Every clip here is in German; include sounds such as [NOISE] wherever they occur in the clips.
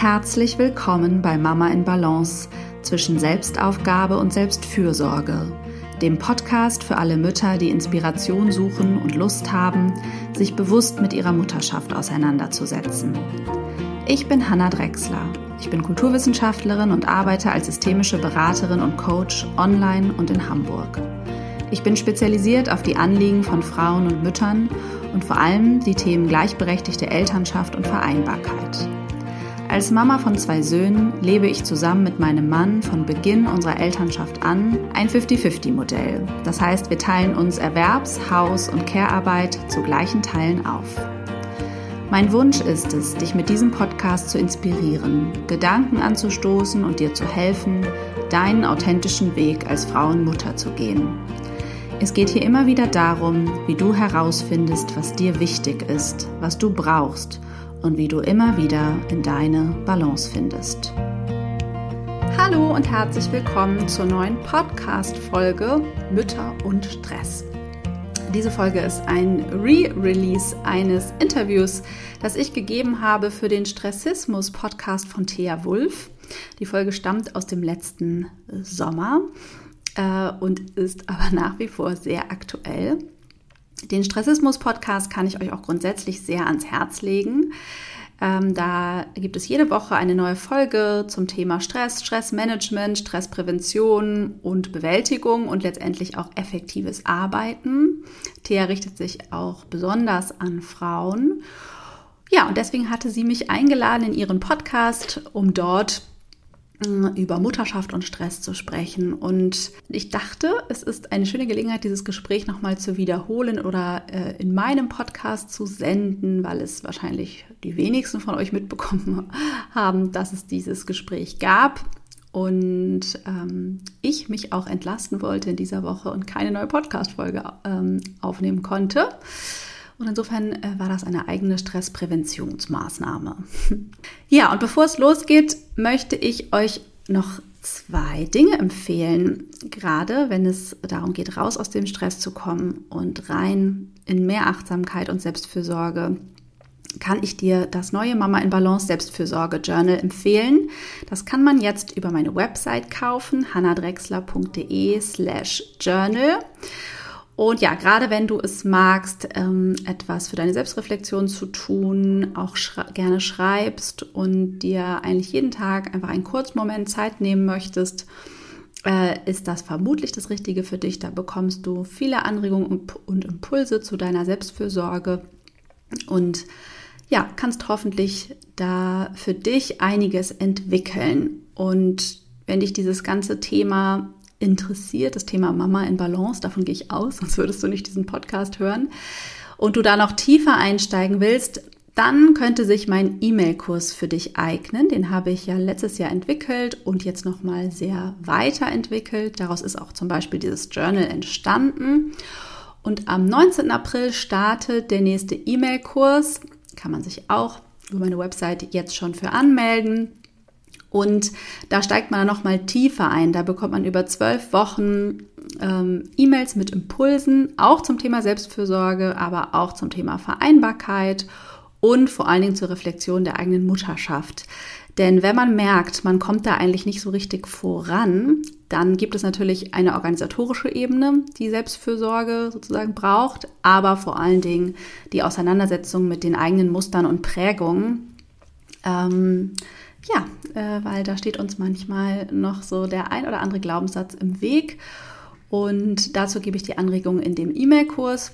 Herzlich willkommen bei Mama in Balance zwischen Selbstaufgabe und Selbstfürsorge, dem Podcast für alle Mütter, die Inspiration suchen und Lust haben, sich bewusst mit ihrer Mutterschaft auseinanderzusetzen. Ich bin Hanna Drexler. Ich bin Kulturwissenschaftlerin und arbeite als systemische Beraterin und Coach online und in Hamburg. Ich bin spezialisiert auf die Anliegen von Frauen und Müttern und vor allem die Themen gleichberechtigte Elternschaft und Vereinbarkeit. Als Mama von zwei Söhnen lebe ich zusammen mit meinem Mann von Beginn unserer Elternschaft an ein 50-50-Modell. Das heißt, wir teilen uns Erwerbs-, Haus- und Care-Arbeit zu gleichen Teilen auf. Mein Wunsch ist es, dich mit diesem Podcast zu inspirieren, Gedanken anzustoßen und dir zu helfen, deinen authentischen Weg als Frau und Mutter zu gehen. Es geht hier immer wieder darum, wie du herausfindest, was dir wichtig ist, was du brauchst und wie du immer wieder in deine Balance findest. Hallo und herzlich willkommen zur neuen Podcast-Folge Mütter und Stress. Diese Folge ist ein Re-Release eines Interviews, das ich gegeben habe für den Stressismus-Podcast von Thea Wulff. Die Folge stammt aus dem letzten Sommer äh, und ist aber nach wie vor sehr aktuell. Den Stressismus-Podcast kann ich euch auch grundsätzlich sehr ans Herz legen. Ähm, da gibt es jede Woche eine neue Folge zum Thema Stress, Stressmanagement, Stressprävention und Bewältigung und letztendlich auch effektives Arbeiten. Thea richtet sich auch besonders an Frauen. Ja, und deswegen hatte sie mich eingeladen in ihren Podcast, um dort über Mutterschaft und Stress zu sprechen. Und ich dachte, es ist eine schöne Gelegenheit, dieses Gespräch nochmal zu wiederholen oder äh, in meinem Podcast zu senden, weil es wahrscheinlich die wenigsten von euch mitbekommen [LAUGHS] haben, dass es dieses Gespräch gab. Und ähm, ich mich auch entlasten wollte in dieser Woche und keine neue Podcast-Folge ähm, aufnehmen konnte. Und insofern äh, war das eine eigene Stresspräventionsmaßnahme. [LAUGHS] ja, und bevor es losgeht, möchte ich euch noch zwei Dinge empfehlen, gerade wenn es darum geht, raus aus dem Stress zu kommen und rein in mehr Achtsamkeit und Selbstfürsorge kann ich dir das neue Mama in Balance Selbstfürsorge Journal empfehlen. Das kann man jetzt über meine Website kaufen, hannadrexler.de slash journal. Und ja, gerade wenn du es magst, ähm, etwas für deine Selbstreflexion zu tun, auch schre gerne schreibst und dir eigentlich jeden Tag einfach einen kurzen Moment Zeit nehmen möchtest, äh, ist das vermutlich das Richtige für dich. Da bekommst du viele Anregungen und, und Impulse zu deiner Selbstfürsorge und ja, kannst hoffentlich da für dich einiges entwickeln. Und wenn dich dieses ganze Thema interessiert, das Thema Mama in Balance, davon gehe ich aus, [LAUGHS] sonst würdest du nicht diesen Podcast hören, und du da noch tiefer einsteigen willst, dann könnte sich mein E-Mail-Kurs für dich eignen. Den habe ich ja letztes Jahr entwickelt und jetzt nochmal sehr weiterentwickelt. Daraus ist auch zum Beispiel dieses Journal entstanden. Und am 19. April startet der nächste E-Mail-Kurs. Kann man sich auch über meine Website jetzt schon für anmelden. Und da steigt man dann nochmal tiefer ein. Da bekommt man über zwölf Wochen ähm, E-Mails mit Impulsen, auch zum Thema Selbstfürsorge, aber auch zum Thema Vereinbarkeit und vor allen Dingen zur Reflexion der eigenen Mutterschaft. Denn wenn man merkt, man kommt da eigentlich nicht so richtig voran, dann gibt es natürlich eine organisatorische Ebene, die Selbstfürsorge sozusagen braucht, aber vor allen Dingen die Auseinandersetzung mit den eigenen Mustern und Prägungen. Ähm, ja, äh, weil da steht uns manchmal noch so der ein oder andere Glaubenssatz im Weg. Und dazu gebe ich die Anregung in dem E-Mail-Kurs.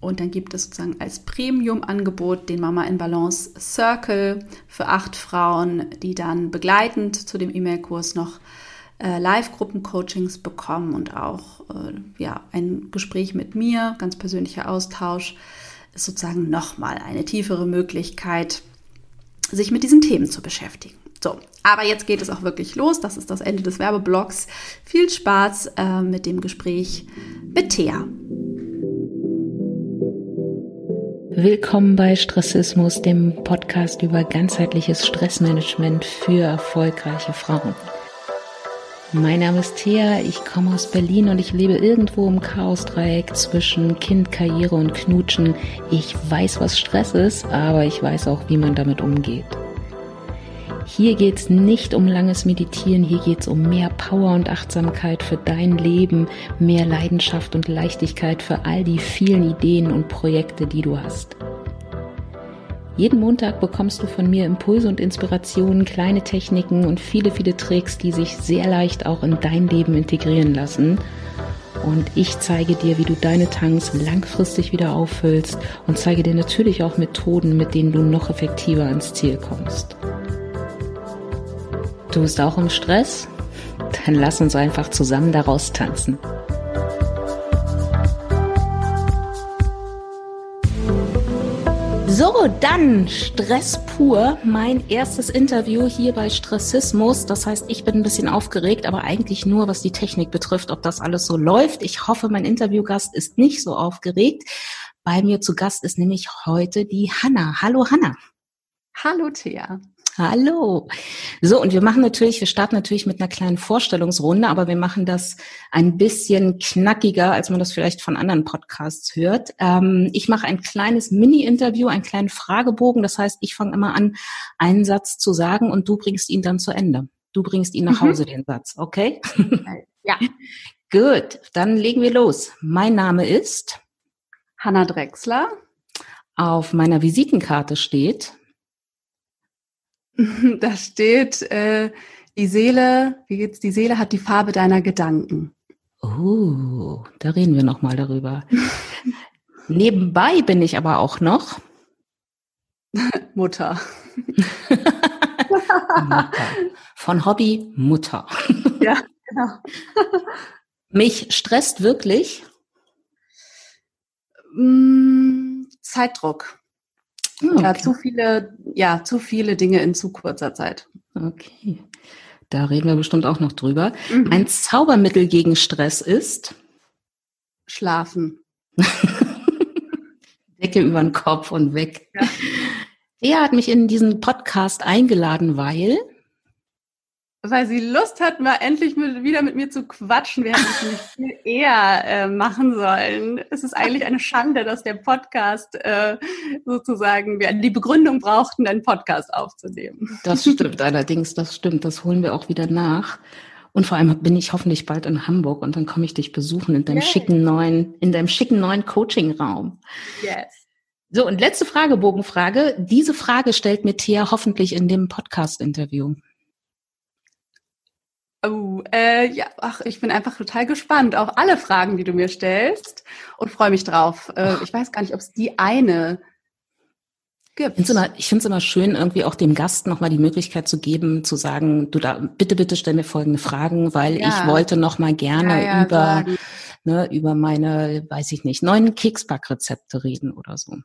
Und dann gibt es sozusagen als Premium-Angebot den Mama in Balance Circle für acht Frauen, die dann begleitend zu dem E-Mail-Kurs noch äh, Live-Gruppen-Coachings bekommen und auch äh, ja, ein Gespräch mit mir, ganz persönlicher Austausch, ist sozusagen nochmal eine tiefere Möglichkeit, sich mit diesen Themen zu beschäftigen. So, aber jetzt geht es auch wirklich los. Das ist das Ende des Werbeblocks. Viel Spaß äh, mit dem Gespräch mit Thea. Willkommen bei Stressismus, dem Podcast über ganzheitliches Stressmanagement für erfolgreiche Frauen. Mein Name ist Thea, ich komme aus Berlin und ich lebe irgendwo im Chaosdreieck zwischen Kind, Karriere und Knutschen. Ich weiß, was Stress ist, aber ich weiß auch, wie man damit umgeht. Hier geht es nicht um langes Meditieren, hier geht es um mehr Power und Achtsamkeit für dein Leben, mehr Leidenschaft und Leichtigkeit für all die vielen Ideen und Projekte, die du hast. Jeden Montag bekommst du von mir Impulse und Inspirationen, kleine Techniken und viele, viele Tricks, die sich sehr leicht auch in dein Leben integrieren lassen. Und ich zeige dir, wie du deine Tanks langfristig wieder auffüllst und zeige dir natürlich auch Methoden, mit denen du noch effektiver ans Ziel kommst. Du bist auch im Stress? Dann lass uns einfach zusammen daraus tanzen. So, dann Stress pur. Mein erstes Interview hier bei Stressismus. Das heißt, ich bin ein bisschen aufgeregt, aber eigentlich nur, was die Technik betrifft, ob das alles so läuft. Ich hoffe, mein Interviewgast ist nicht so aufgeregt. Bei mir zu Gast ist nämlich heute die Hanna. Hallo Hanna. Hallo Thea. Hallo. So, und wir machen natürlich, wir starten natürlich mit einer kleinen Vorstellungsrunde, aber wir machen das ein bisschen knackiger, als man das vielleicht von anderen Podcasts hört. Ähm, ich mache ein kleines Mini-Interview, einen kleinen Fragebogen. Das heißt, ich fange immer an, einen Satz zu sagen und du bringst ihn dann zu Ende. Du bringst ihn nach mhm. Hause, mhm. den Satz, okay? [LAUGHS] Ja. Gut, dann legen wir los. Mein Name ist Hanna Drexler. Auf meiner Visitenkarte steht [LAUGHS] Da steht, äh, die Seele, wie geht's? Die Seele hat die Farbe deiner Gedanken. Oh, da reden wir noch mal darüber. [LAUGHS] Nebenbei bin ich aber auch noch [LAUGHS] Mutter. Mutter. Von Hobby Mutter. Ja, genau. Mich stresst wirklich mm, Zeitdruck. Okay. Ja, zu viele, ja, zu viele Dinge in zu kurzer Zeit. Okay. Da reden wir bestimmt auch noch drüber. Mhm. Ein Zaubermittel gegen Stress ist? Schlafen. [LAUGHS] Decke über den Kopf und weg. Ja. Der hat mich in diesen Podcast eingeladen, weil weil sie Lust hat, mal endlich mit, wieder mit mir zu quatschen. Wir hätten es nämlich viel eher äh, machen sollen. Es ist eigentlich eine Schande, dass der Podcast äh, sozusagen, wir die Begründung brauchten, einen Podcast aufzunehmen. Das stimmt allerdings, das stimmt. Das holen wir auch wieder nach. Und vor allem bin ich hoffentlich bald in Hamburg und dann komme ich dich besuchen in deinem yes. schicken neuen, in deinem schicken neuen Coaching-Raum. Yes. So, und letzte Fragebogenfrage. Diese Frage stellt mir Thea hoffentlich in dem Podcast-Interview. Oh, äh, ja, ach, ich bin einfach total gespannt auf alle Fragen, die du mir stellst und freue mich drauf. Äh, ich weiß gar nicht, ob es die eine gibt. Ich finde es immer schön, irgendwie auch dem Gast nochmal die Möglichkeit zu geben, zu sagen, du da, bitte, bitte stell mir folgende Fragen, weil ja. ich wollte nochmal gerne ja, ja, über, ne, über meine, weiß ich nicht, neuen Keksbackrezepte reden oder so.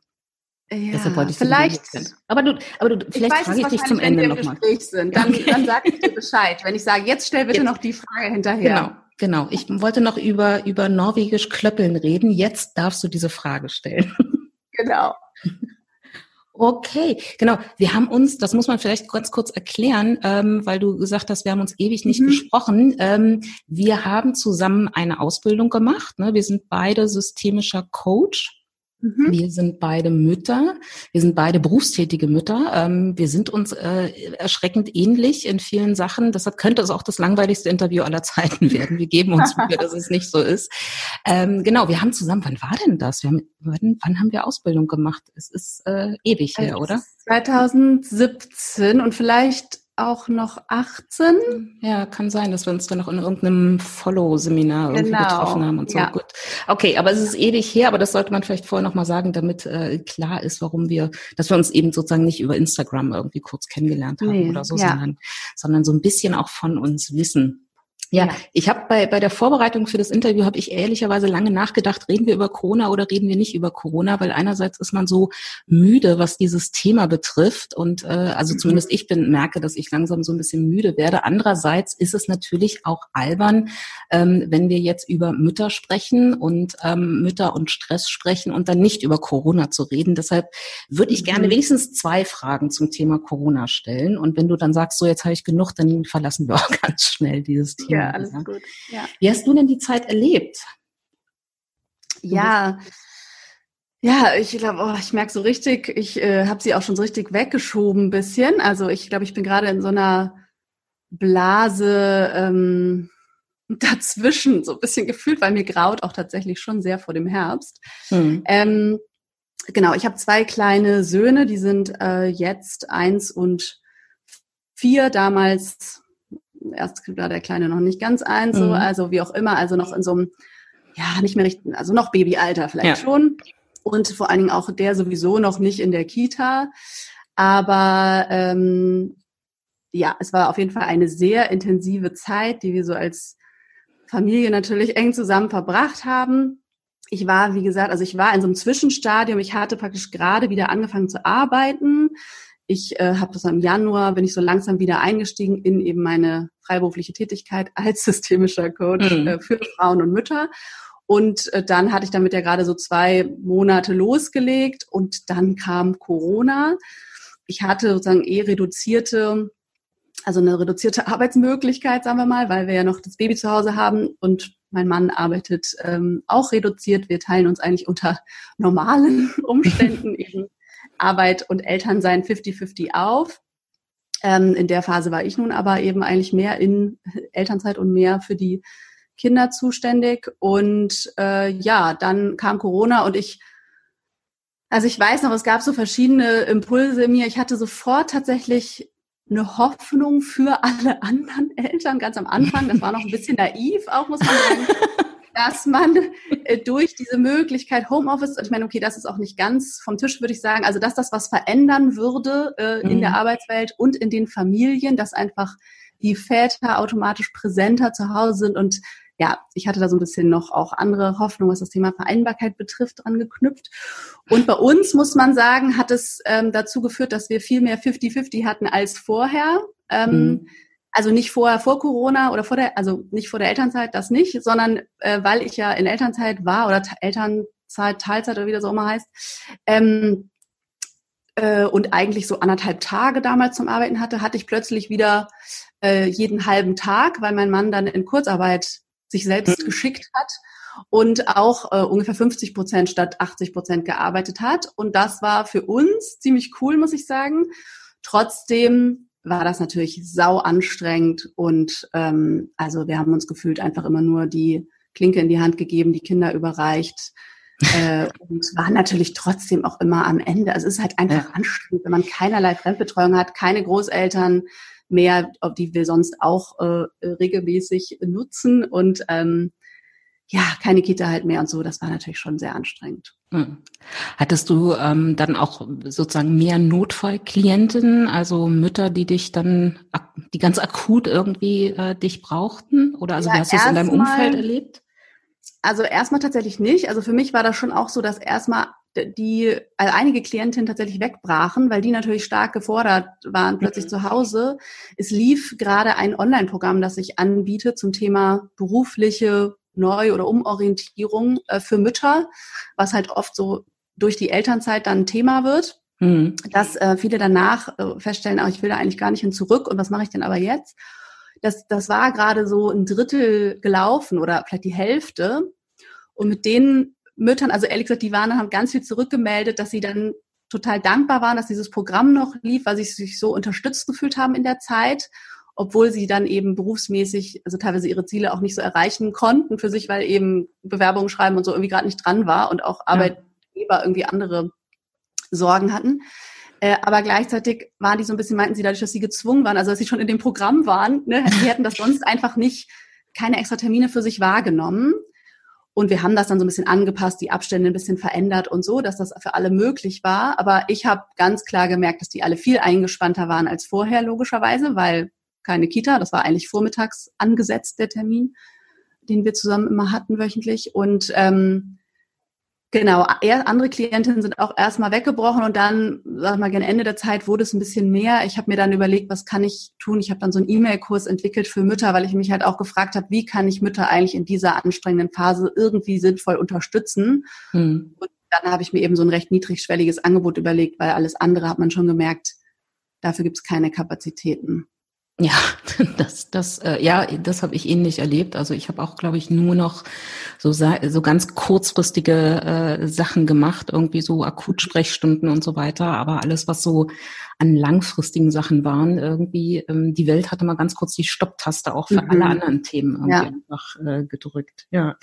Ja, Deshalb wollte ich vielleicht. Aber du, aber du, vielleicht frage ich dich zum Ende nochmal. Sind, dann, okay. [LAUGHS] dann sag ich dir Bescheid. Wenn ich sage, jetzt stell bitte jetzt. noch die Frage hinterher. Genau, genau. Ich wollte noch über, über Norwegisch Klöppeln reden. Jetzt darfst du diese Frage stellen. [LAUGHS] Genau. Okay, genau. Wir haben uns, das muss man vielleicht ganz kurz erklären, ähm, weil du gesagt hast, wir haben uns ewig nicht mhm. gesprochen. Ähm, wir haben zusammen eine Ausbildung gemacht. Ne? Wir sind beide systemischer Coach Mhm. Wir sind beide Mütter, wir sind beide berufstätige Mütter. Ähm, wir sind uns äh, erschreckend ähnlich in vielen Sachen. Deshalb könnte es auch das langweiligste Interview aller Zeiten [LAUGHS] werden. Wir geben uns Mühe, dass es nicht so ist. Ähm, genau, wir haben zusammen, wann war denn das? Haben, wann, wann haben wir Ausbildung gemacht? Es ist äh, ewig her, oder? 2017 und vielleicht auch noch 18. Ja, kann sein, dass wir uns dann noch in irgendeinem Follow-Seminar irgendwie genau. getroffen haben und so. Ja. Gut. Okay, aber es ist ewig her, aber das sollte man vielleicht vorher noch mal sagen, damit äh, klar ist, warum wir, dass wir uns eben sozusagen nicht über Instagram irgendwie kurz kennengelernt haben nee, oder so, ja. sondern, sondern so ein bisschen auch von uns wissen. Ja, ich habe bei, bei der Vorbereitung für das Interview habe ich ehrlicherweise lange nachgedacht, reden wir über Corona oder reden wir nicht über Corona, weil einerseits ist man so müde, was dieses Thema betrifft und äh, also mhm. zumindest ich bin merke, dass ich langsam so ein bisschen müde werde. Andererseits ist es natürlich auch albern, ähm, wenn wir jetzt über Mütter sprechen und ähm, Mütter und Stress sprechen und dann nicht über Corona zu reden. Deshalb würde ich gerne mhm. wenigstens zwei Fragen zum Thema Corona stellen und wenn du dann sagst, so jetzt habe ich genug, dann verlassen wir auch [LAUGHS] ganz schnell dieses Thema. Ja, alles ja. gut. Ja. Wie hast du denn die Zeit erlebt? Ja, Ja, ich glaube, oh, ich merke so richtig, ich äh, habe sie auch schon so richtig weggeschoben ein bisschen. Also ich glaube, ich bin gerade in so einer Blase ähm, [LAUGHS] dazwischen so ein bisschen gefühlt, weil mir graut auch tatsächlich schon sehr vor dem Herbst. Mhm. Ähm, genau, ich habe zwei kleine Söhne, die sind äh, jetzt eins und vier, damals erst war der Kleine noch nicht ganz eins, mhm. so, also wie auch immer, also noch in so einem, ja, nicht mehr richtig, also noch Babyalter vielleicht ja. schon. Und vor allen Dingen auch der sowieso noch nicht in der Kita. Aber ähm, ja, es war auf jeden Fall eine sehr intensive Zeit, die wir so als Familie natürlich eng zusammen verbracht haben. Ich war, wie gesagt, also ich war in so einem Zwischenstadium. Ich hatte praktisch gerade wieder angefangen zu arbeiten. Ich äh, habe das im Januar, bin ich so langsam wieder eingestiegen in eben meine freiberufliche Tätigkeit [LAUGHS] als systemischer Coach mhm. äh, für Frauen und Mütter. Und äh, dann hatte ich damit ja gerade so zwei Monate losgelegt und dann kam Corona. Ich hatte sozusagen eh reduzierte also eine reduzierte [LAUGHS] Arbeitsmöglichkeit, sagen wir mal, weil wir ja noch das Baby zu Hause haben und mein Mann arbeitet ähm, auch reduziert. Wir teilen uns eigentlich unter normalen [LAUGHS] Umständen eben Arbeit und Elternsein 50-50 auf. Ähm, in der Phase war ich nun aber eben eigentlich mehr in Elternzeit und mehr für die Kinder zuständig. Und äh, ja, dann kam Corona und ich also ich weiß noch, es gab so verschiedene Impulse in mir. Ich hatte sofort tatsächlich eine Hoffnung für alle anderen Eltern ganz am Anfang. Das war noch ein bisschen naiv auch, muss man sagen. [LAUGHS] dass man äh, durch diese Möglichkeit Homeoffice, ich meine, okay, das ist auch nicht ganz vom Tisch, würde ich sagen, also dass das was verändern würde äh, mhm. in der mhm. Arbeitswelt und in den Familien, dass einfach die Väter automatisch präsenter zu Hause sind und ja, ich hatte da so ein bisschen noch auch andere Hoffnung, was das Thema Vereinbarkeit betrifft, dran geknüpft. Und bei uns, muss man sagen, hat es ähm, dazu geführt, dass wir viel mehr 50-50 hatten als vorher. Ähm, mhm. Also nicht vorher vor Corona oder vor der, also nicht vor der Elternzeit, das nicht, sondern äh, weil ich ja in Elternzeit war oder Elternzeit, Teilzeit oder wie das auch immer heißt, ähm, äh, und eigentlich so anderthalb Tage damals zum Arbeiten hatte, hatte ich plötzlich wieder äh, jeden halben Tag, weil mein Mann dann in Kurzarbeit sich selbst mhm. geschickt hat und auch äh, ungefähr 50 Prozent statt 80 Prozent gearbeitet hat. Und das war für uns ziemlich cool, muss ich sagen. Trotzdem war das natürlich sau anstrengend und ähm, also wir haben uns gefühlt einfach immer nur die Klinke in die Hand gegeben, die Kinder überreicht. äh, und war natürlich trotzdem auch immer am Ende. Also es ist halt einfach ja. anstrengend, wenn man keinerlei Fremdbetreuung hat, keine Großeltern, mehr, die wir sonst auch äh, regelmäßig nutzen und ähm, ja, keine Kita halt mehr und so. Das war natürlich schon sehr anstrengend. Hm. Hattest du ähm, dann auch sozusagen mehr Notfallklienten, also Mütter, die dich dann, die ganz akut irgendwie äh, dich brauchten? Oder also ja, wie hast du es in deinem Umfeld erlebt? Also erstmal tatsächlich nicht. Also für mich war das schon auch so, dass erstmal die also einige Klientinnen tatsächlich wegbrachen, weil die natürlich stark gefordert waren, plötzlich mhm. zu Hause. Es lief gerade ein Online-Programm, das ich anbiete zum Thema berufliche Neu- oder Umorientierung äh, für Mütter, was halt oft so durch die Elternzeit dann Thema wird. Mhm. Dass äh, viele danach äh, feststellen, oh, ich will da eigentlich gar nicht hin zurück und was mache ich denn aber jetzt? Das, das war gerade so ein Drittel gelaufen oder vielleicht die Hälfte. Und mit denen Müttern, also ehrlich gesagt, die waren, haben ganz viel zurückgemeldet, dass sie dann total dankbar waren, dass dieses Programm noch lief, weil sie sich so unterstützt gefühlt haben in der Zeit, obwohl sie dann eben berufsmäßig, also teilweise ihre Ziele auch nicht so erreichen konnten für sich, weil eben Bewerbungen schreiben und so irgendwie gerade nicht dran war und auch Arbeitgeber ja. irgendwie andere Sorgen hatten. Äh, aber gleichzeitig waren die so ein bisschen, meinten sie, dadurch, dass sie gezwungen waren, also dass sie schon in dem Programm waren, ne, die hätten das sonst [LAUGHS] einfach nicht, keine extra Termine für sich wahrgenommen. Und wir haben das dann so ein bisschen angepasst, die Abstände ein bisschen verändert und so, dass das für alle möglich war. Aber ich habe ganz klar gemerkt, dass die alle viel eingespannter waren als vorher, logischerweise, weil keine Kita, das war eigentlich vormittags angesetzt, der Termin, den wir zusammen immer hatten wöchentlich. Und ähm, Genau, andere Klientinnen sind auch erstmal weggebrochen und dann, sag ich mal, gegen Ende der Zeit wurde es ein bisschen mehr. Ich habe mir dann überlegt, was kann ich tun? Ich habe dann so einen E-Mail-Kurs entwickelt für Mütter, weil ich mich halt auch gefragt habe, wie kann ich Mütter eigentlich in dieser anstrengenden Phase irgendwie sinnvoll unterstützen? Hm. Und dann habe ich mir eben so ein recht niedrigschwelliges Angebot überlegt, weil alles andere hat man schon gemerkt, dafür gibt es keine Kapazitäten. Ja, [LAUGHS] das, das, äh, ja, das habe ich ähnlich erlebt. Also ich habe auch, glaube ich, nur noch so so ganz kurzfristige äh, Sachen gemacht, irgendwie so Akutsprechstunden und so weiter. Aber alles, was so an langfristigen Sachen waren, irgendwie ähm, die Welt hatte mal ganz kurz die Stopptaste auch für mhm. alle anderen Themen irgendwie ja. einfach äh, gedrückt. Ja,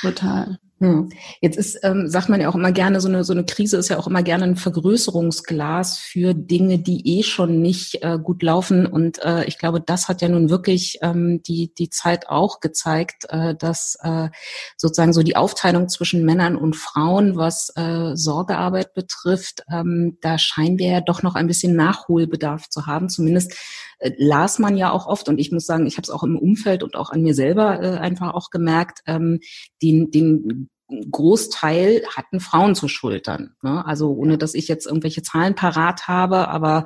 total. Ja. Jetzt ist, ähm, sagt man ja auch immer gerne, so eine, so eine Krise ist ja auch immer gerne ein Vergrößerungsglas für Dinge, die eh schon nicht äh, gut laufen. Und äh, ich glaube, das hat ja nun wirklich ähm, die, die Zeit auch gezeigt, äh, dass äh, sozusagen so die Aufteilung zwischen Männern und Frauen, was äh, Sorgearbeit betrifft, ähm, da scheinen wir ja doch noch ein bisschen Nachholbedarf zu haben. Zumindest äh, las man ja auch oft, und ich muss sagen, ich habe es auch im Umfeld und auch an mir selber äh, einfach auch gemerkt, ähm, den, den Großteil hatten Frauen zu schultern. Ne? Also ohne dass ich jetzt irgendwelche Zahlen parat habe, aber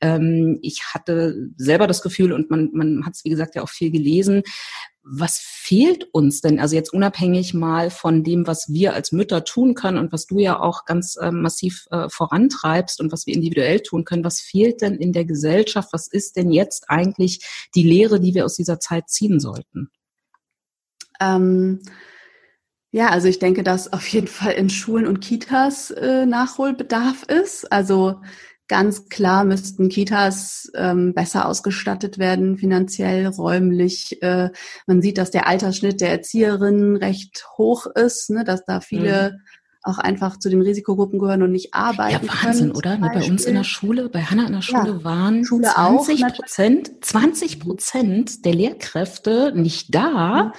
ähm, ich hatte selber das Gefühl und man, man hat es wie gesagt ja auch viel gelesen, was fehlt uns denn? Also jetzt unabhängig mal von dem, was wir als Mütter tun können und was du ja auch ganz äh, massiv äh, vorantreibst und was wir individuell tun können, was fehlt denn in der Gesellschaft? Was ist denn jetzt eigentlich die Lehre, die wir aus dieser Zeit ziehen sollten? Ähm, ja, also ich denke, dass auf jeden Fall in Schulen und Kitas äh, Nachholbedarf ist. Also Ganz klar müssten Kitas ähm, besser ausgestattet werden, finanziell, räumlich. Äh, man sieht, dass der Altersschnitt der Erzieherinnen recht hoch ist, ne, dass da viele mhm. auch einfach zu den Risikogruppen gehören und nicht arbeiten. Ja, Wahnsinn, können, oder? Ne, bei uns in der Schule, bei Hanna in der Schule ja, waren Schule 20 Prozent, 20 Prozent der Lehrkräfte nicht da. Mhm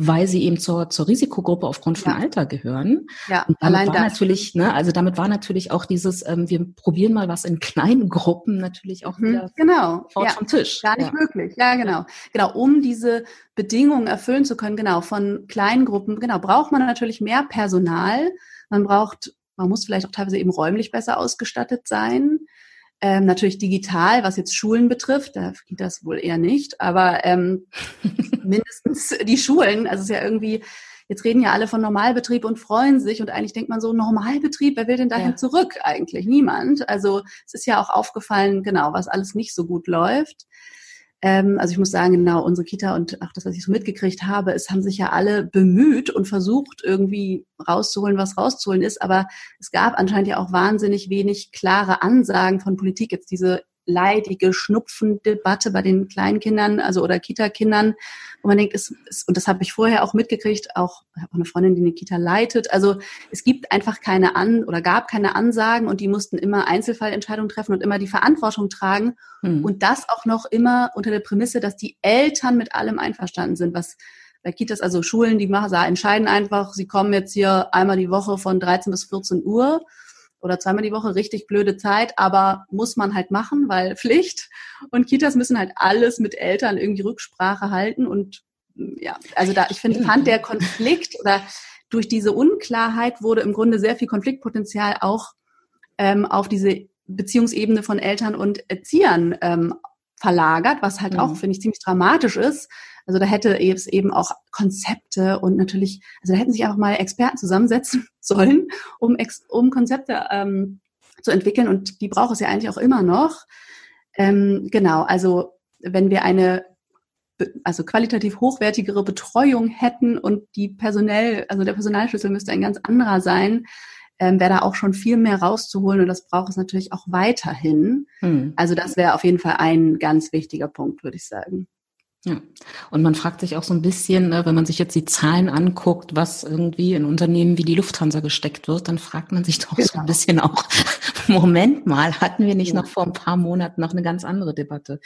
weil sie eben zur, zur Risikogruppe aufgrund von ja. Alter gehören. Ja, und damit allein war das. natürlich, ne, also damit war natürlich auch dieses, ähm, wir probieren mal was in kleinen Gruppen natürlich auch mhm, wieder genau. fort ja. vom Tisch. Gar nicht ja. möglich. Ja, genau. Genau, um diese Bedingungen erfüllen zu können, genau, von kleinen Gruppen, genau, braucht man natürlich mehr Personal. Man braucht, man muss vielleicht auch teilweise eben räumlich besser ausgestattet sein. Ähm, natürlich digital, was jetzt Schulen betrifft, da geht das wohl eher nicht, aber ähm, [LAUGHS] mindestens die Schulen, also es ist ja irgendwie, jetzt reden ja alle von Normalbetrieb und freuen sich und eigentlich denkt man so, Normalbetrieb, wer will denn dahin ja. zurück eigentlich? Niemand. Also es ist ja auch aufgefallen, genau, was alles nicht so gut läuft. Ähm, also ich muss sagen, genau, unsere Kita und auch das, was ich so mitgekriegt habe, es haben sich ja alle bemüht und versucht, irgendwie rauszuholen, was rauszuholen ist. Aber es gab anscheinend ja auch wahnsinnig wenig klare Ansagen von Politik. Jetzt diese leidige Schnupfendebatte bei den Kleinkindern, also oder Kita-Kindern, wo man denkt, es, es, und das habe ich vorher auch mitgekriegt, auch, ich habe auch eine Freundin, die eine Kita leitet. Also es gibt einfach keine An oder gab keine Ansagen und die mussten immer Einzelfallentscheidungen treffen und immer die Verantwortung tragen. Hm. Und das auch noch immer unter der Prämisse, dass die Eltern mit allem einverstanden sind, was bei Kitas, also Schulen, die machen, entscheiden einfach, sie kommen jetzt hier einmal die Woche von 13 bis 14 Uhr oder zweimal die Woche richtig blöde Zeit, aber muss man halt machen, weil [LAUGHS] Pflicht. Und Kitas müssen halt alles mit Eltern irgendwie Rücksprache halten. Und ja, also da, ich finde, fand der Konflikt oder durch diese Unklarheit wurde im Grunde sehr viel Konfliktpotenzial auch ähm, auf diese Beziehungsebene von Eltern und Erziehern ähm, verlagert, was halt mhm. auch, finde ich, ziemlich dramatisch ist. Also da hätte es eben auch Konzepte und natürlich, also da hätten sich einfach mal Experten zusammensetzen [LAUGHS] sollen, um, um Konzepte ähm, zu entwickeln und die braucht es ja eigentlich auch immer noch. Ähm, genau, also wenn wir eine also qualitativ hochwertigere Betreuung hätten und die personell, also der Personalschlüssel müsste ein ganz anderer sein, ähm, wäre da auch schon viel mehr rauszuholen und das braucht es natürlich auch weiterhin. Hm. Also das wäre auf jeden Fall ein ganz wichtiger Punkt, würde ich sagen. Ja, und man fragt sich auch so ein bisschen, ne, wenn man sich jetzt die Zahlen anguckt, was irgendwie in Unternehmen wie die Lufthansa gesteckt wird, dann fragt man sich doch genau. so ein genau. bisschen auch, [LAUGHS] Moment mal, hatten wir nicht ja. noch vor ein paar Monaten noch eine ganz andere Debatte?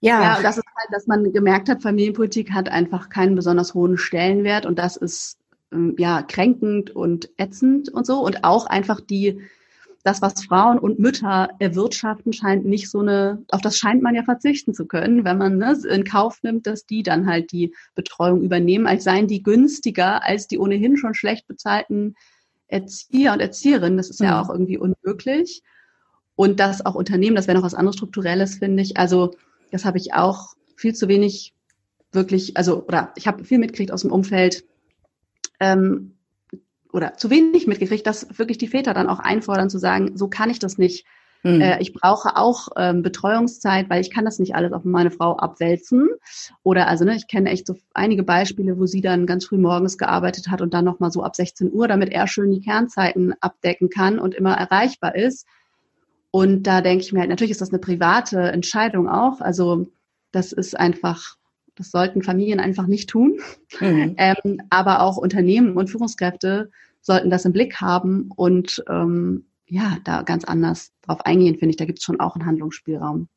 Ja, ja und das ist halt, dass man gemerkt hat, Familienpolitik hat einfach keinen besonders hohen Stellenwert und das ist ja kränkend und ätzend und so und auch einfach die das, was Frauen und Mütter erwirtschaften, scheint nicht so eine, auf das scheint man ja verzichten zu können, wenn man ne, in Kauf nimmt, dass die dann halt die Betreuung übernehmen, als seien die günstiger als die ohnehin schon schlecht bezahlten Erzieher und Erzieherinnen. Das ist mhm. ja auch irgendwie unmöglich. Und das auch Unternehmen, das wäre noch was anderes Strukturelles, finde ich. Also das habe ich auch viel zu wenig wirklich, also, oder ich habe viel mitgekriegt aus dem Umfeld, ähm, oder zu wenig mitgekriegt, dass wirklich die Väter dann auch einfordern zu sagen, so kann ich das nicht Mhm. Äh, ich brauche auch ähm, Betreuungszeit, weil ich kann das nicht alles auf meine Frau abwälzen. Oder also, ne, ich kenne echt so einige Beispiele, wo sie dann ganz früh morgens gearbeitet hat und dann nochmal so ab 16 Uhr, damit er schön die Kernzeiten abdecken kann und immer erreichbar ist. Und da denke ich mir halt, natürlich ist das eine private Entscheidung auch. Also das ist einfach, das sollten Familien einfach nicht tun. Mhm. [LAUGHS] Ähm, aber auch Unternehmen und Führungskräfte sollten das im Blick haben und ähm, ja, da ganz anders drauf eingehen, finde ich. Da gibt es schon auch einen Handlungsspielraum.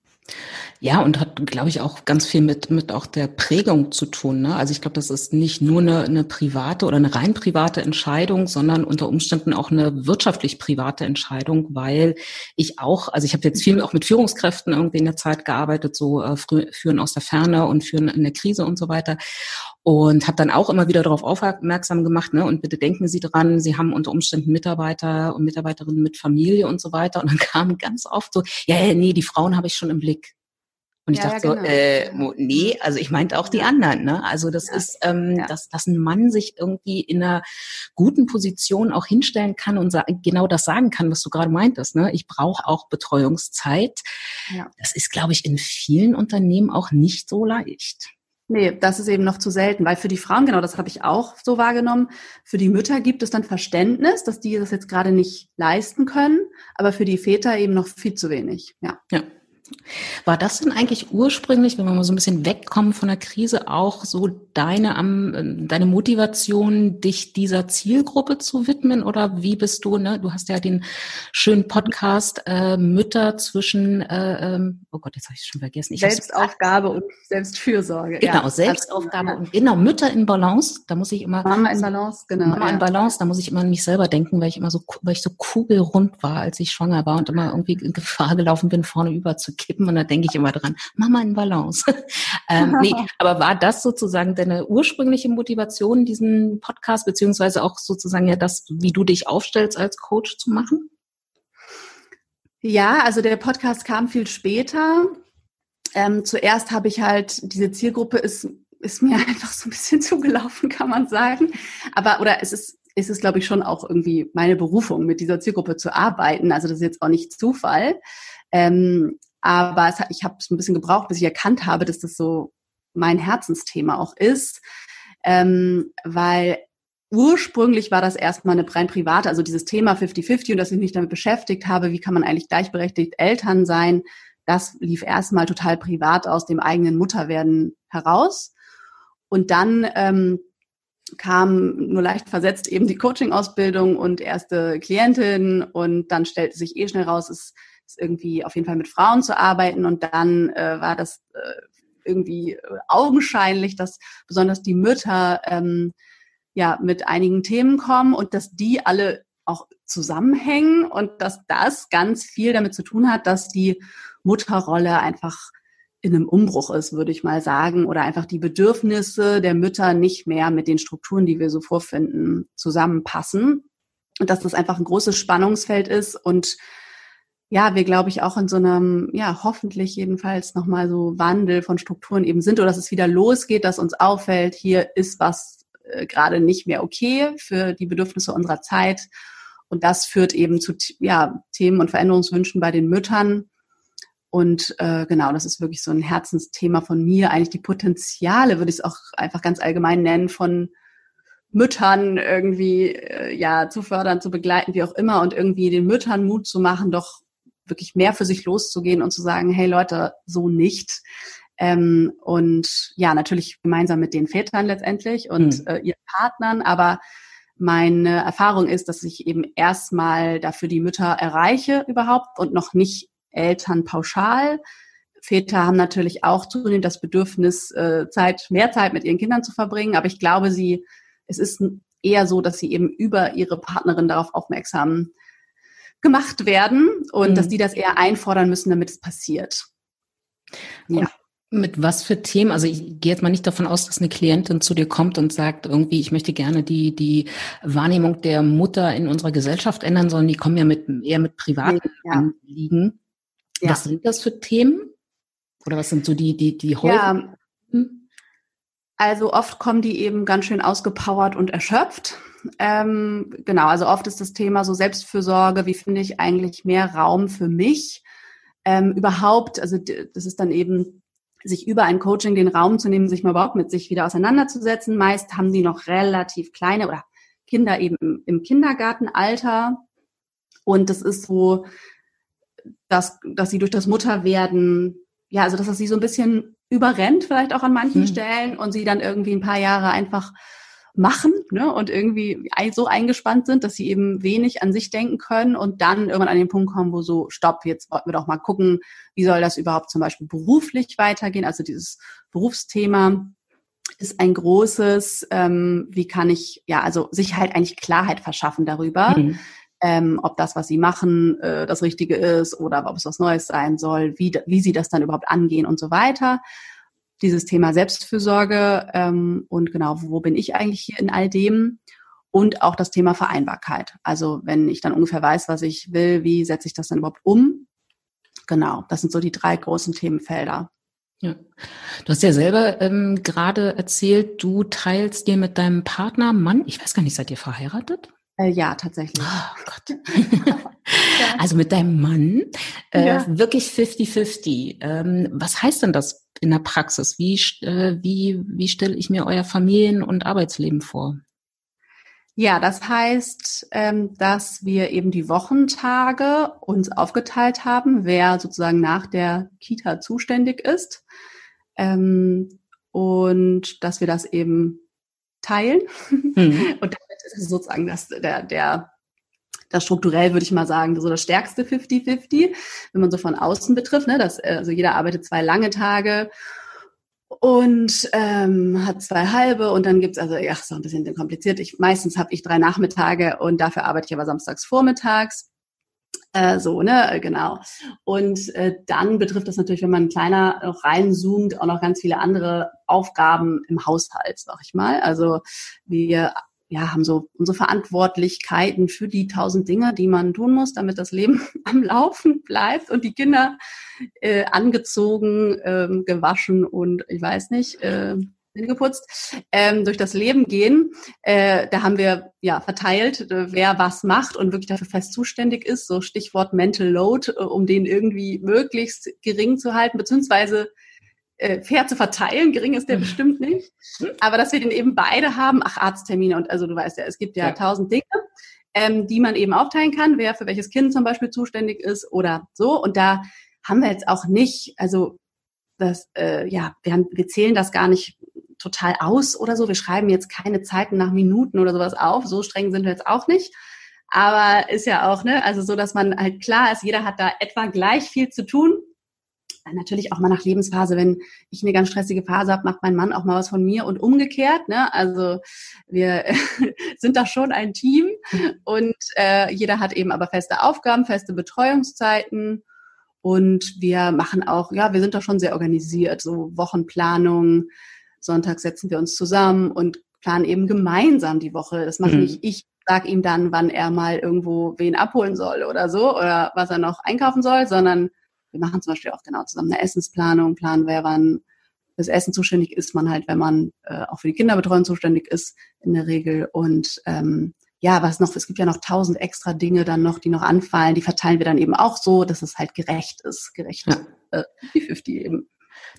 Ja, und hat, glaube ich, auch ganz viel mit, mit auch der Prägung zu tun. Ne? Also ich glaube, das ist nicht nur eine, eine private oder eine rein private Entscheidung, sondern unter Umständen auch eine wirtschaftlich private Entscheidung, weil ich auch, also ich habe jetzt viel auch mit Führungskräften irgendwie in der Zeit gearbeitet, so äh, Führen aus der Ferne und Führen in der Krise und so weiter und habe dann auch immer wieder darauf aufmerksam gemacht, ne, und bitte denken Sie dran, Sie haben unter Umständen Mitarbeiter und Mitarbeiterinnen mit Familie und so weiter. [LAUGHS] Und dann kam ganz oft so, ja, ja nee, die Frauen habe ich schon im Blick. Und ich ja, dachte ja, genau. so, äh, nee, also ich meinte auch die anderen, ne? Also das ja. ist, ähm, dass, dass ein Mann sich irgendwie in einer guten Position auch hinstellen kann und genau das sagen kann, was du gerade meintest, ne? Ich brauche auch Betreuungszeit. Ja. Das ist, glaube ich, in vielen Unternehmen auch nicht so leicht. Nee, das ist eben noch zu selten, weil für die Frauen, genau das habe ich auch so wahrgenommen, für die Mütter gibt es dann Verständnis, dass die das jetzt gerade nicht leisten können, aber für die Väter eben noch viel zu wenig. Ja. ja. War das denn eigentlich ursprünglich, wenn wir mal so ein bisschen wegkommen von der Krise, auch so deine, deine Motivation, dich dieser Zielgruppe zu widmen? Oder wie bist du, ne? Du hast ja den schönen Podcast äh, Mütter zwischen, äh, ähm, oh Gott, jetzt habe ich schon vergessen. Ich Selbstaufgabe und Selbstfürsorge. Genau, ja. Selbstaufgabe und genau, Mütter in Balance. Da muss ich immer. Mama in Balance, genau. Mama ja. in Balance, da muss ich immer an mich selber denken, weil ich immer so, weil ich so kugelrund war, als ich schwanger war und immer irgendwie in Gefahr gelaufen bin, vorne über zu kippen und da denke ich immer dran, Mama in Balance. [LAUGHS] ähm, nee, [LAUGHS] aber war das sozusagen deine ursprüngliche Motivation, diesen Podcast, beziehungsweise auch sozusagen ja das, wie du dich aufstellst als Coach zu machen? Ja, also der Podcast kam viel später. Ähm, zuerst habe ich halt, diese Zielgruppe ist, ist mir [LAUGHS] einfach so ein bisschen zugelaufen, kann man sagen. Aber, oder es ist, ist es, glaube ich, schon auch irgendwie meine Berufung, mit dieser Zielgruppe zu arbeiten. Also das ist jetzt auch nicht Zufall. Ähm, aber hat, ich habe es ein bisschen gebraucht, bis ich erkannt habe, dass das so mein Herzensthema auch ist. Ähm, weil ursprünglich war das erstmal eine rein private, also dieses Thema 50-50 und dass ich mich damit beschäftigt habe, wie kann man eigentlich gleichberechtigt Eltern sein, das lief erstmal total privat aus dem eigenen Mutterwerden heraus. Und dann ähm, kam nur leicht versetzt eben die Coaching-Ausbildung und erste Klientin und dann stellte sich eh schnell raus, es irgendwie auf jeden Fall mit Frauen zu arbeiten. Und dann äh, war das äh, irgendwie äh, augenscheinlich, dass besonders die Mütter ähm, ja mit einigen Themen kommen und dass die alle auch zusammenhängen und dass das ganz viel damit zu tun hat, dass die Mutterrolle einfach in einem Umbruch ist, würde ich mal sagen, oder einfach die Bedürfnisse der Mütter nicht mehr mit den Strukturen, die wir so vorfinden, zusammenpassen. Und dass das einfach ein großes Spannungsfeld ist und ja, wir glaube ich auch in so einem, ja, hoffentlich jedenfalls nochmal so Wandel von Strukturen eben sind oder dass es wieder losgeht, dass uns auffällt, hier ist was äh, gerade nicht mehr okay für die Bedürfnisse unserer Zeit. Und das führt eben zu ja, Themen und Veränderungswünschen bei den Müttern. Und äh, genau, das ist wirklich so ein Herzensthema von mir. Eigentlich die Potenziale, würde ich es auch einfach ganz allgemein nennen, von Müttern irgendwie äh, ja zu fördern, zu begleiten, wie auch immer, und irgendwie den Müttern Mut zu machen, doch wirklich mehr für sich loszugehen und zu sagen, hey Leute, so nicht. Ähm, und ja, natürlich gemeinsam mit den Vätern letztendlich und mhm. äh, ihren Partnern, aber meine Erfahrung ist, dass ich eben erstmal dafür die Mütter erreiche überhaupt und noch nicht Eltern pauschal. Väter haben natürlich auch zunehmend das Bedürfnis, äh, Zeit, mehr Zeit mit ihren Kindern zu verbringen, aber ich glaube, sie, es ist eher so, dass sie eben über ihre Partnerin darauf aufmerksam gemacht werden und mhm. dass die das eher einfordern müssen, damit es passiert. Ja. Und mit was für Themen? Also ich gehe jetzt mal nicht davon aus, dass eine Klientin zu dir kommt und sagt, irgendwie, ich möchte gerne die, die Wahrnehmung der Mutter in unserer Gesellschaft ändern, sondern die kommen ja mit, eher mit privaten ja. Anliegen. Ja. Was sind das für Themen? Oder was sind so die, die, die häufig? Ja. Also oft kommen die eben ganz schön ausgepowert und erschöpft. Ähm, genau, also oft ist das Thema so Selbstfürsorge, wie finde ich eigentlich mehr Raum für mich? Ähm, überhaupt, also das ist dann eben, sich über ein Coaching den Raum zu nehmen, sich mal überhaupt mit sich wieder auseinanderzusetzen. Meist haben die noch relativ kleine oder Kinder eben im, Kindergartenalter. Und das ist so, dass, dass sie durch das Mutterwerden, ja, also dass das sie so ein bisschen überrennt, vielleicht auch an manchen mhm. Stellen und sie dann irgendwie ein paar Jahre einfach machen ne, und irgendwie so eingespannt sind, dass sie eben wenig an sich denken können und dann irgendwann an den Punkt kommen, wo so, stopp, jetzt wollten wir doch mal gucken, wie soll das überhaupt zum Beispiel beruflich weitergehen. Also dieses Berufsthema ist ein großes, ähm, wie kann ich, ja, also sich halt eigentlich Klarheit verschaffen darüber. Mhm. Ähm, ob das, was sie machen, äh, das Richtige ist oder ob es was Neues sein soll, wie, wie sie das dann überhaupt angehen und so weiter dieses Thema Selbstfürsorge ähm, und genau, wo bin ich eigentlich hier in all dem? Und auch das Thema Vereinbarkeit. Also wenn ich dann ungefähr weiß, was ich will, wie setze ich das dann überhaupt um? Genau, das sind so die drei großen Themenfelder. Ja. Du hast ja selber ähm, gerade erzählt, du teilst dir mit deinem Partner, Mann, ich weiß gar nicht, seid ihr verheiratet? Äh, ja, tatsächlich. Oh Gott. [LAUGHS] also mit deinem Mann äh, ja. wirklich 50-50. Ähm, was heißt denn das in der Praxis? Wie, äh, wie, wie stelle ich mir euer Familien- und Arbeitsleben vor? Ja, das heißt, ähm, dass wir eben die Wochentage uns aufgeteilt haben, wer sozusagen nach der Kita zuständig ist. Ähm, und dass wir das eben teilen. Mhm. [LAUGHS] Und ist sozusagen das, der, der, das strukturell würde ich mal sagen, so das stärkste 50-50, wenn man so von außen betrifft. Ne? Das, also jeder arbeitet zwei lange Tage und ähm, hat zwei halbe und dann gibt's also, ja, so ein bisschen kompliziert. Ich, meistens habe ich drei Nachmittage und dafür arbeite ich aber samstags vormittags. Äh, so, ne, genau. Und äh, dann betrifft das natürlich, wenn man kleiner noch reinzoomt, auch noch ganz viele andere Aufgaben im Haushalt, sag ich mal. Also wir ja, haben so unsere Verantwortlichkeiten für die tausend Dinge, die man tun muss, damit das Leben [LAUGHS] am Laufen bleibt und die Kinder äh, angezogen, ähm, gewaschen und ich weiß nicht, äh, geputzt, ähm, durch das Leben gehen. Äh, da haben wir ja verteilt, äh, wer was macht und wirklich dafür fest zuständig ist. So Stichwort Mental Load, äh, um den irgendwie möglichst gering zu halten, beziehungsweise äh, fair zu verteilen. Gering ist der [LAUGHS] bestimmt nicht. Aber dass wir den eben beide haben, ach, Arzttermine und also du weißt ja, es gibt ja tausend Dinge, ähm, die man eben aufteilen kann, wer für welches Kind zum Beispiel zuständig ist oder so. Und da haben wir jetzt auch nicht, also das, äh, ja, wir, haben, wir zählen das gar nicht total aus oder so. Wir schreiben jetzt keine Zeiten nach Minuten oder sowas auf. So streng sind wir jetzt auch nicht. Aber ist ja auch, ne, also so, dass man halt klar ist, jeder hat da etwa gleich viel zu tun natürlich auch mal nach Lebensphase, wenn ich eine ganz stressige Phase habe, macht mein Mann auch mal was von mir und umgekehrt. Ne? Also wir [LAUGHS] sind da schon ein Team und äh, jeder hat eben aber feste Aufgaben, feste Betreuungszeiten und wir machen auch, ja, wir sind da schon sehr organisiert, so Wochenplanung. Sonntag setzen wir uns zusammen und planen eben gemeinsam die Woche. Das mache mhm. nicht ich sag ihm dann, wann er mal irgendwo wen abholen soll oder so oder was er noch einkaufen soll, sondern wir machen zum Beispiel auch genau zusammen eine Essensplanung, planen, wer wann das Essen zuständig ist, man halt, wenn man äh, auch für die Kinderbetreuung zuständig ist, in der Regel. Und ähm, ja, was noch, es gibt ja noch tausend extra Dinge dann noch, die noch anfallen, die verteilen wir dann eben auch so, dass es halt gerecht ist, gerecht ja. äh, 50 eben.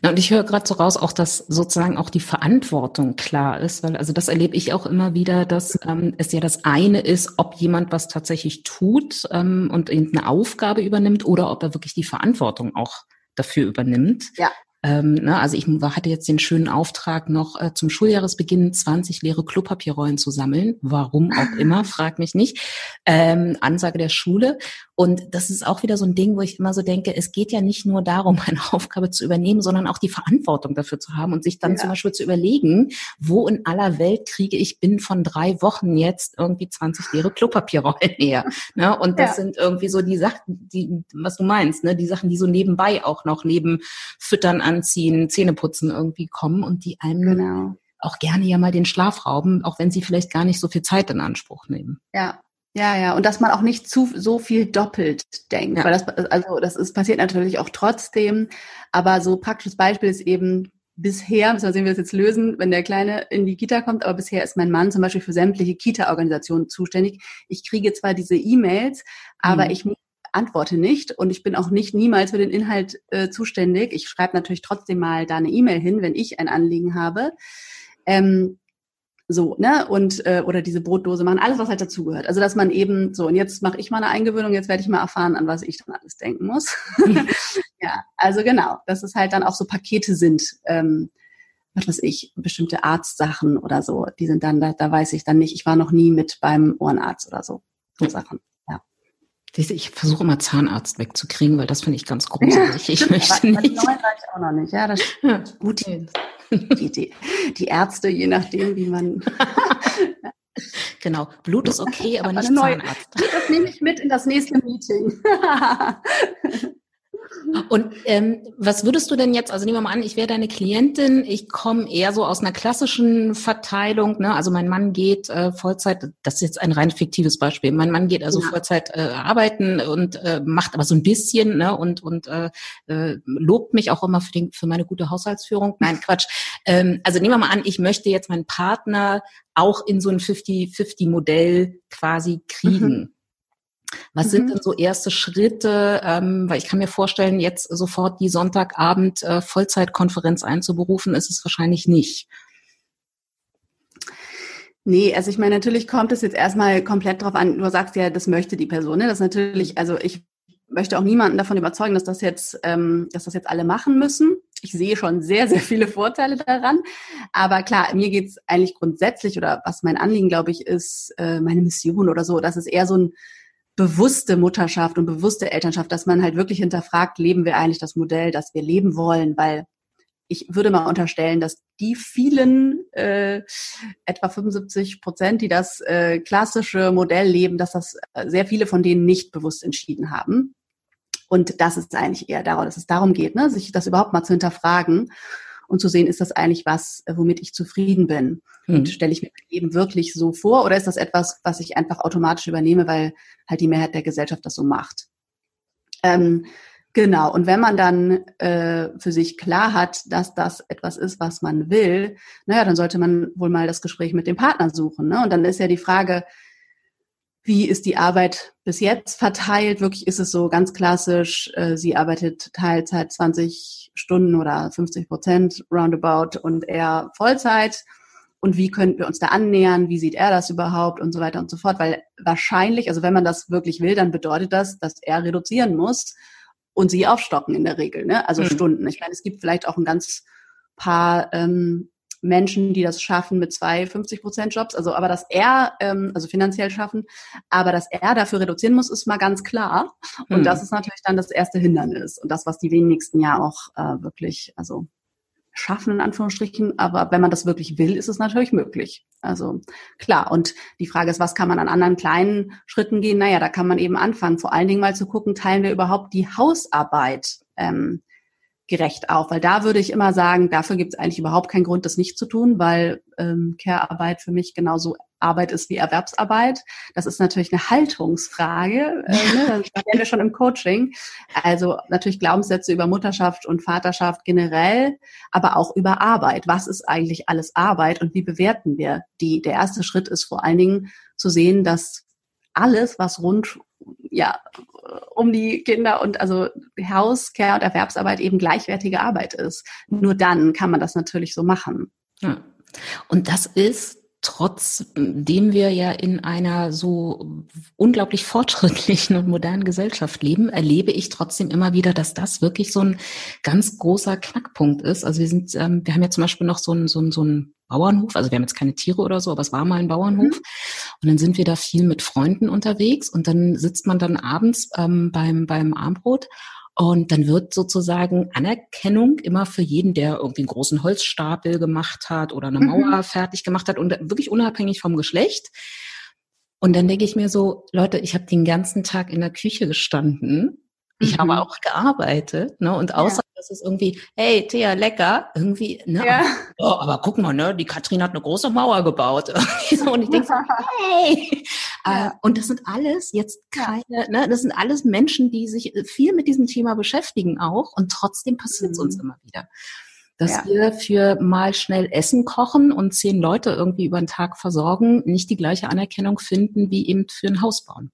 Na, und ich höre gerade so raus, auch dass sozusagen auch die Verantwortung klar ist, weil also das erlebe ich auch immer wieder, dass ähm, es ja das eine ist, ob jemand was tatsächlich tut ähm, und irgendeine Aufgabe übernimmt oder ob er wirklich die Verantwortung auch dafür übernimmt. Ja. Ähm, ne, also ich hatte jetzt den schönen Auftrag, noch äh, zum Schuljahresbeginn 20 leere Klopapierrollen zu sammeln. Warum auch immer, frag mich nicht. Ähm, Ansage der Schule. Und das ist auch wieder so ein Ding, wo ich immer so denke, es geht ja nicht nur darum, [LAUGHS] eine Aufgabe zu übernehmen, sondern auch die Verantwortung dafür zu haben und sich dann ja. zum Beispiel zu überlegen, wo in aller Welt kriege ich binnen von drei Wochen jetzt irgendwie 20 leere Klopapierrollen her. [LAUGHS] Ne? Und das ja. sind irgendwie so die Sachen, die, was du meinst, ne? die Sachen, die so nebenbei auch noch Leben füttern, anziehen, Zähne putzen irgendwie kommen und die einem genau. auch gerne ja mal den Schlaf rauben, auch wenn sie vielleicht gar nicht so viel Zeit in Anspruch nehmen. Ja, ja, ja, und dass man auch nicht zu so viel doppelt denkt, ja. weil das also das ist passiert natürlich auch trotzdem, aber so praktisches Beispiel ist eben bisher, müssen wir sehen, wie wir das jetzt lösen, wenn der Kleine in die Kita kommt, aber bisher ist mein Mann zum Beispiel für sämtliche Kita-Organisationen zuständig. Ich kriege zwar diese E-Mails, aber mhm. ich antworte nicht und ich bin auch nicht niemals für den Inhalt äh, zuständig. Ich schreibe natürlich trotzdem mal da eine E-Mail hin, wenn ich ein Anliegen habe. Ähm, so, ne? Und äh, oder diese Brotdose machen, alles, was halt dazugehört. Also dass man eben so, und jetzt mache ich mal eine Eingewöhnung, jetzt werde ich mal erfahren, an was ich dann alles denken muss. [LAUGHS] ja, also genau, dass es halt dann auch so Pakete sind, ähm, was weiß ich, bestimmte Arztsachen oder so, die sind dann, da, da weiß ich dann nicht, ich war noch nie mit beim Ohrenarzt oder so. So Sachen. Ich versuche immer Zahnarzt wegzukriegen, weil das finde ich ganz großartig. Ja, ich [LAUGHS] möchte aber, nicht. Aber ich auch noch nicht. Ja, das [LAUGHS] ist gut. Die, die, die Ärzte, je nachdem, wie man. [LAUGHS] genau. Blut ist okay, aber, aber nicht Zahnarzt. Das nehme ich mit in das nächste Meeting. Und ähm, was würdest du denn jetzt, also nehmen wir mal an, ich wäre deine Klientin, ich komme eher so aus einer klassischen Verteilung, ne? also mein Mann geht äh, Vollzeit, das ist jetzt ein rein fiktives Beispiel, mein Mann geht also ja. Vollzeit äh, arbeiten und äh, macht aber so ein bisschen ne? und, und äh, äh, lobt mich auch immer für, den, für meine gute Haushaltsführung. Nein, [LAUGHS] Quatsch. Ähm, also nehmen wir mal an, ich möchte jetzt meinen Partner auch in so ein 50-50-Modell quasi kriegen. Mhm. Was mhm. sind denn so erste Schritte? Ähm, weil ich kann mir vorstellen, jetzt sofort die Sonntagabend äh, Vollzeitkonferenz einzuberufen, ist es wahrscheinlich nicht. Nee, also ich meine, natürlich kommt es jetzt erstmal komplett drauf an. Du sagst ja, das möchte die Person. Ne? Das ist natürlich, also ich möchte auch niemanden davon überzeugen, dass das jetzt, ähm, dass das jetzt alle machen müssen. Ich sehe schon sehr, sehr viele Vorteile daran. Aber klar, mir geht's eigentlich grundsätzlich oder was mein Anliegen, glaube ich, ist, äh, meine Mission oder so, dass es eher so ein bewusste Mutterschaft und bewusste Elternschaft, dass man halt wirklich hinterfragt, leben wir eigentlich das Modell, das wir leben wollen, weil ich würde mal unterstellen, dass die vielen, äh, etwa 75 Prozent, die das äh, klassische Modell leben, dass das äh, sehr viele von denen nicht bewusst entschieden haben. Und das ist eigentlich eher darum, dass es darum geht, ne, sich das überhaupt mal zu hinterfragen und zu sehen, ist das eigentlich was, äh, womit ich zufrieden bin? Mhm. Und stelle ich mir eben wirklich so vor oder ist das etwas, was ich einfach automatisch übernehme, weil halt die Mehrheit der Gesellschaft das so macht? Ähm, Genau, und wenn man dann äh, für sich klar hat, dass das etwas ist, was man will, naja, dann sollte man wohl mal das Gespräch mit dem Partner suchen. Ne? Und dann ist ja die Frage, wie ist die Arbeit bis jetzt verteilt? Wirklich ist es so ganz klassisch, äh, sie arbeitet Teilzeit 20 Stunden oder 50 Prozent roundabout und er Vollzeit. Und wie könnten wir uns da annähern? Wie sieht er das überhaupt? Und so weiter und so fort. Weil wahrscheinlich, also wenn man das wirklich will, dann bedeutet das, dass er reduzieren muss und sie aufstocken in der Regel, ne? Also mhm. Stunden. Ich meine, es gibt vielleicht auch ein ganz paar ähm, Menschen, die das schaffen mit zwei 50 Prozent Jobs. Also, aber dass er, ähm, also finanziell schaffen, aber dass er dafür reduzieren muss, ist mal ganz klar. Und hm. das ist natürlich dann das erste Hindernis und das, was die wenigsten ja auch äh, wirklich, also schaffen in Anführungsstrichen, aber wenn man das wirklich will, ist es natürlich möglich. Also klar. Und die Frage ist, was kann man an anderen kleinen Schritten gehen? Naja, da kann man eben anfangen, vor allen Dingen mal zu gucken, teilen wir überhaupt die Hausarbeit ähm, gerecht auf. Weil da würde ich immer sagen, dafür gibt es eigentlich überhaupt keinen Grund, das nicht zu tun, weil ähm, Care-Arbeit für mich genauso Arbeit ist wie Erwerbsarbeit. Das ist natürlich eine Haltungsfrage. Äh, ne? [LAUGHS] Das werden wir schon im Coaching. Also natürlich Glaubenssätze über Mutterschaft und Vaterschaft generell, aber auch über Arbeit. Was ist eigentlich alles Arbeit und wie bewerten wir die? Der erste Schritt ist vor allen Dingen zu sehen, dass alles, was rund ja, um die Kinder und also Haus, Care und Erwerbsarbeit eben gleichwertige Arbeit ist. Nur dann kann man das natürlich so machen. Ja. Und das ist trotzdem wir ja in einer so unglaublich fortschrittlichen und modernen Gesellschaft leben, erlebe ich trotzdem immer wieder, dass das wirklich so ein ganz großer Knackpunkt ist. Also wir sind, ähm, wir haben ja zum Beispiel noch so ein, so ein, so ein Bauernhof. Also wir haben jetzt keine Tiere oder so, aber es war mal ein Bauernhof. Mhm. Und dann sind wir da viel mit Freunden unterwegs und dann sitzt man dann abends ähm, beim, beim Armbrot und dann wird sozusagen Anerkennung immer für jeden, der irgendwie einen großen Holzstapel gemacht hat oder eine Mauer mhm. fertig gemacht hat und wirklich unabhängig vom Geschlecht. Und dann denke ich mir so, Leute, ich habe den ganzen Tag in der Küche gestanden ich mhm. habe auch gearbeitet, ne? Und außer dass es irgendwie, hey, Thea, lecker, irgendwie, ne? Ja. Oh, aber guck mal, ne? Die Katrin hat eine große Mauer gebaut. [LAUGHS] und ich denke so, hey! Ja. Äh, und das sind alles jetzt keine, ne? Das sind alles Menschen, die sich viel mit diesem Thema beschäftigen auch und trotzdem passiert es mhm. uns immer wieder. dass ja. wir für mal schnell Essen kochen und zehn Leute irgendwie über den Tag versorgen, nicht die gleiche Anerkennung finden wie eben für ein Haus bauen.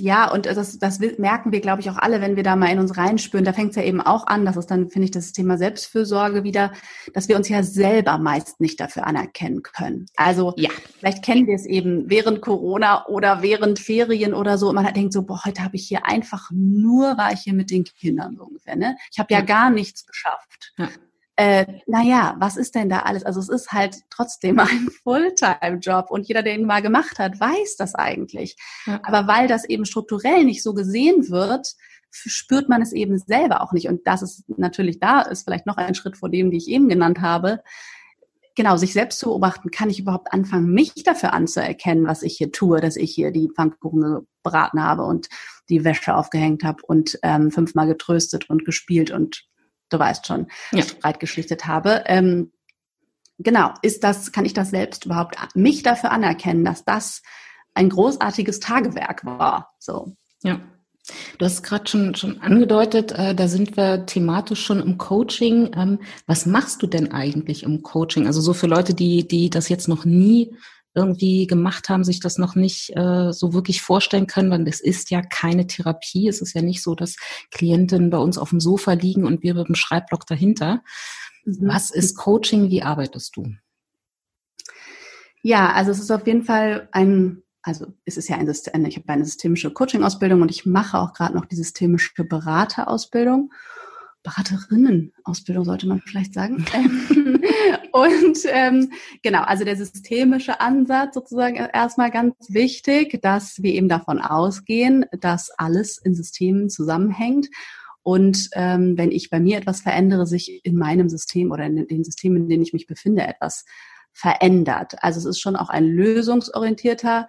Ja, und das, das merken wir, glaube ich, auch alle, wenn wir da mal in uns reinspüren. Da fängt es ja eben auch an, das ist dann, finde ich, das Thema Selbstfürsorge wieder, dass wir uns ja selber meist nicht dafür anerkennen können. Also ja. vielleicht kennen wir es eben während Corona oder während Ferien oder so. Man denkt so, boah, heute habe ich hier einfach nur, war ich hier mit den Kindern so ungefähr. Ne? Ich habe ja. ja gar nichts geschafft. Ja äh, naja, was ist denn da alles? Also es ist halt trotzdem [LAUGHS] ein Fulltime-Job und jeder, der ihn mal gemacht hat, weiß das eigentlich. Ja. Aber weil das eben strukturell nicht so gesehen wird, spürt man es eben selber auch nicht. Und das ist natürlich da, ist vielleicht noch ein Schritt vor dem, die ich eben genannt habe. Genau, sich selbst zu beobachten, kann ich überhaupt anfangen, mich dafür anzuerkennen, was ich hier tue, dass ich hier die Pfannkuchen gebraten habe und die Wäsche aufgehängt habe und ähm, fünfmal getröstet und gespielt und du weißt schon, ja. breit geschlichtet habe. Ähm, genau, ist das, kann ich das selbst überhaupt mich dafür anerkennen, dass das ein großartiges Tagewerk war? So. Ja. Du hast gerade schon, schon angedeutet, äh, da sind wir thematisch schon im Coaching. Ähm, was machst du denn eigentlich im Coaching? Also so für Leute, die, die das jetzt noch nie irgendwie gemacht haben, sich das noch nicht äh, so wirklich vorstellen können, weil es ist ja keine Therapie. Es ist ja nicht so, dass Klientinnen bei uns auf dem Sofa liegen und wir mit dem Schreibblock dahinter. Mhm. Was ist Coaching? Wie arbeitest du? Ja, also es ist auf jeden Fall ein, also es ist ja ein System, ich habe eine systemische Coaching-Ausbildung und ich mache auch gerade noch die systemische Beraterausbildung. Beraterinnen-Ausbildung sollte man vielleicht sagen. [LAUGHS] und ähm, genau, also der systemische Ansatz sozusagen erstmal ganz wichtig, dass wir eben davon ausgehen, dass alles in Systemen zusammenhängt. Und ähm, wenn ich bei mir etwas verändere, sich in meinem System oder in den Systemen, in denen ich mich befinde, etwas verändert. Also es ist schon auch ein lösungsorientierter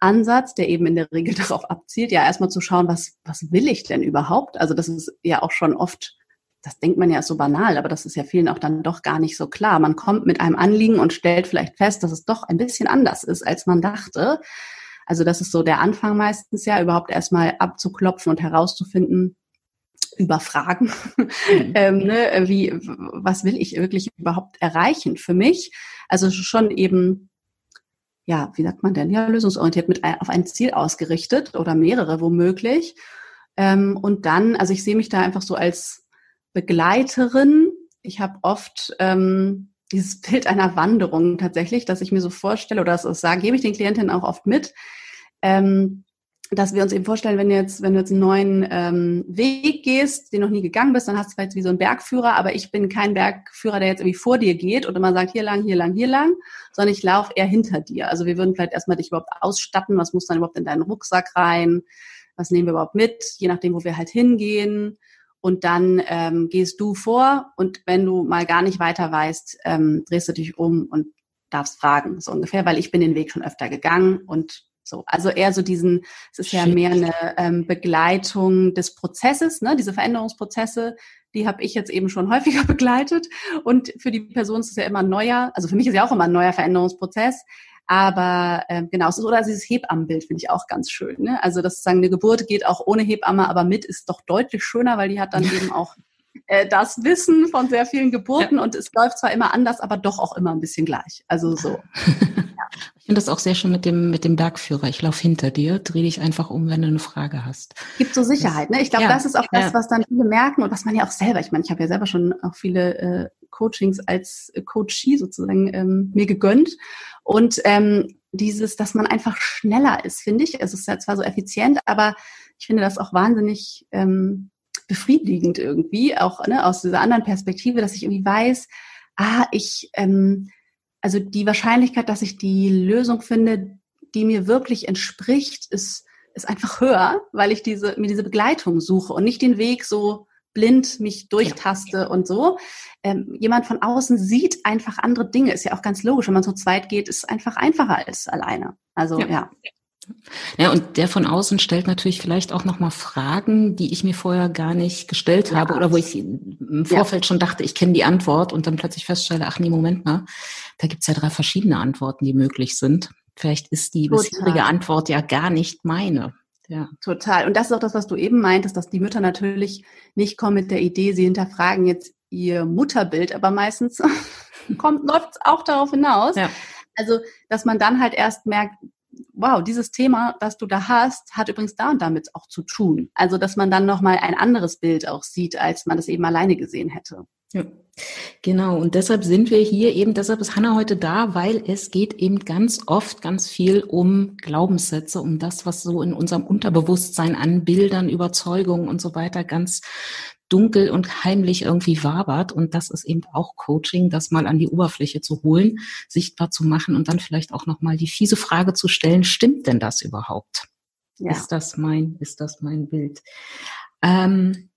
Ansatz, der eben in der Regel [LAUGHS] darauf abzielt, ja erstmal zu schauen, was, was will ich denn überhaupt? Also das ist ja auch schon oft das denkt man ja so banal, aber das ist ja vielen auch dann doch gar nicht so klar. Man kommt mit einem Anliegen und stellt vielleicht fest, dass es doch ein bisschen anders ist, als man dachte. Also das ist so der Anfang meistens ja, überhaupt erstmal abzuklopfen und herauszufinden, über Fragen, mhm. [LAUGHS] ähm, ne, wie, was will ich wirklich überhaupt erreichen für mich? Also schon eben, ja, wie sagt man denn, ja, lösungsorientiert mit ein, auf ein Ziel ausgerichtet oder mehrere womöglich. Ähm, und dann, also ich sehe mich da einfach so als Begleiterin. Ich habe oft ähm, dieses [LAUGHS] Bild einer Wanderung tatsächlich, dass ich mir so vorstelle oder das sage, gebe ich den Klientinnen auch oft mit, ähm, dass wir uns eben vorstellen, wenn du jetzt, wenn du jetzt einen neuen ähm, Weg gehst, den noch nie gegangen bist, dann hast du vielleicht wie so einen Bergführer, aber ich bin kein Bergführer, der jetzt irgendwie vor dir geht und immer sagt, hier lang, hier lang, hier lang, sondern ich laufe eher hinter dir. Also wir würden vielleicht erstmal dich überhaupt ausstatten, was muss dann überhaupt in deinen Rucksack rein, was nehmen wir überhaupt mit, je nachdem, wo wir halt hingehen und dann ähm, gehst du vor und wenn du mal gar nicht weiter weißt, ähm, drehst du dich um und darfst fragen, so ungefähr, weil ich bin den Weg schon öfter gegangen und so. Also eher so diesen, es ist ja mehr eine ähm, Begleitung des Prozesses, ne, diese Veränderungsprozesse, die habe ich jetzt eben schon [LAUGHS] häufiger begleitet. Und für die Person ist es ja immer ein neuer, also für mich ist ja auch immer ein neuer Veränderungsprozess, aber äh, genau, es ist, oder dieses Hebammenbild finde ich auch ganz schön. Ne? Also das sagen, eine Geburt geht auch ohne Hebamme, aber mit ist doch deutlich schöner, weil die hat dann eben auch äh, das Wissen von sehr vielen Geburten ja. und es läuft zwar immer anders, aber doch auch immer ein bisschen gleich. Also so. [LAUGHS] Ich finde das auch sehr schön mit dem, mit dem Bergführer. Ich laufe hinter dir, dreh dich einfach um, wenn du eine Frage hast. Gibt so Sicherheit, ne? Ich glaube, ja, das ist auch das, was dann viele merken und was man ja auch selber, ich meine, ich habe ja selber schon auch viele äh, Coachings als Coachie sozusagen ähm, mir gegönnt. Und ähm, dieses, dass man einfach schneller ist, finde ich. Es ist ja zwar so effizient, aber ich finde das auch wahnsinnig ähm, befriedigend irgendwie, auch ne, aus dieser anderen Perspektive, dass ich irgendwie weiß, ah, ich, ähm, also die Wahrscheinlichkeit, dass ich die Lösung finde, die mir wirklich entspricht, ist, ist einfach höher, weil ich diese, mir diese Begleitung suche und nicht den Weg so blind mich durchtaste ja. und so. Ähm, jemand von außen sieht einfach andere Dinge. Ist ja auch ganz logisch. Wenn man so zweit geht, ist es einfach einfacher als alleine. Also ja. ja. Ja, und der von außen stellt natürlich vielleicht auch nochmal Fragen, die ich mir vorher gar nicht gestellt ja. habe oder wo ich im Vorfeld ja. schon dachte, ich kenne die Antwort und dann plötzlich feststelle, ach nee, Moment mal, da gibt's ja drei verschiedene Antworten, die möglich sind. Vielleicht ist die Total. bisherige Antwort ja gar nicht meine. Ja, total. Und das ist auch das, was du eben meintest, dass die Mütter natürlich nicht kommen mit der Idee, sie hinterfragen jetzt ihr Mutterbild, aber meistens [LAUGHS] kommt läuft auch darauf hinaus. Ja. Also, dass man dann halt erst merkt, wow, dieses Thema, das du da hast, hat übrigens da und damit auch zu tun. Also, dass man dann nochmal ein anderes Bild auch sieht, als man das eben alleine gesehen hätte. Ja. Genau, und deshalb sind wir hier eben, deshalb ist Hanna heute da, weil es geht eben ganz oft ganz viel um Glaubenssätze, um das, was so in unserem Unterbewusstsein an Bildern, Überzeugungen und so weiter ganz dunkel und heimlich irgendwie wabert. Und das ist eben auch Coaching, das mal an die Oberfläche zu holen, sichtbar zu machen und dann vielleicht auch nochmal die fiese Frage zu stellen, stimmt denn das überhaupt? Ja. Ist das mein, ist das mein Bild? Ähm,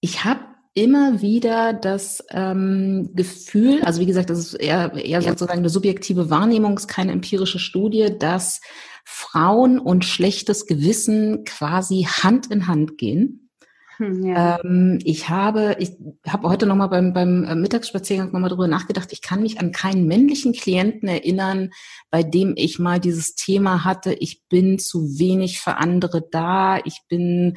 ich habe immer wieder das ähm, Gefühl, also wie gesagt, das ist eher, eher sozusagen eine subjektive Wahrnehmung, ist keine empirische Studie, dass Frauen und schlechtes Gewissen quasi Hand in Hand gehen. Hm, ja. Ähm, ich habe, ich habe heute nochmal beim, beim äh, Mittagsspaziergang nochmal drüber nachgedacht. Ich kann mich an keinen männlichen Klienten erinnern, bei dem ich mal dieses Thema hatte. Ich bin zu wenig für andere da. Ich bin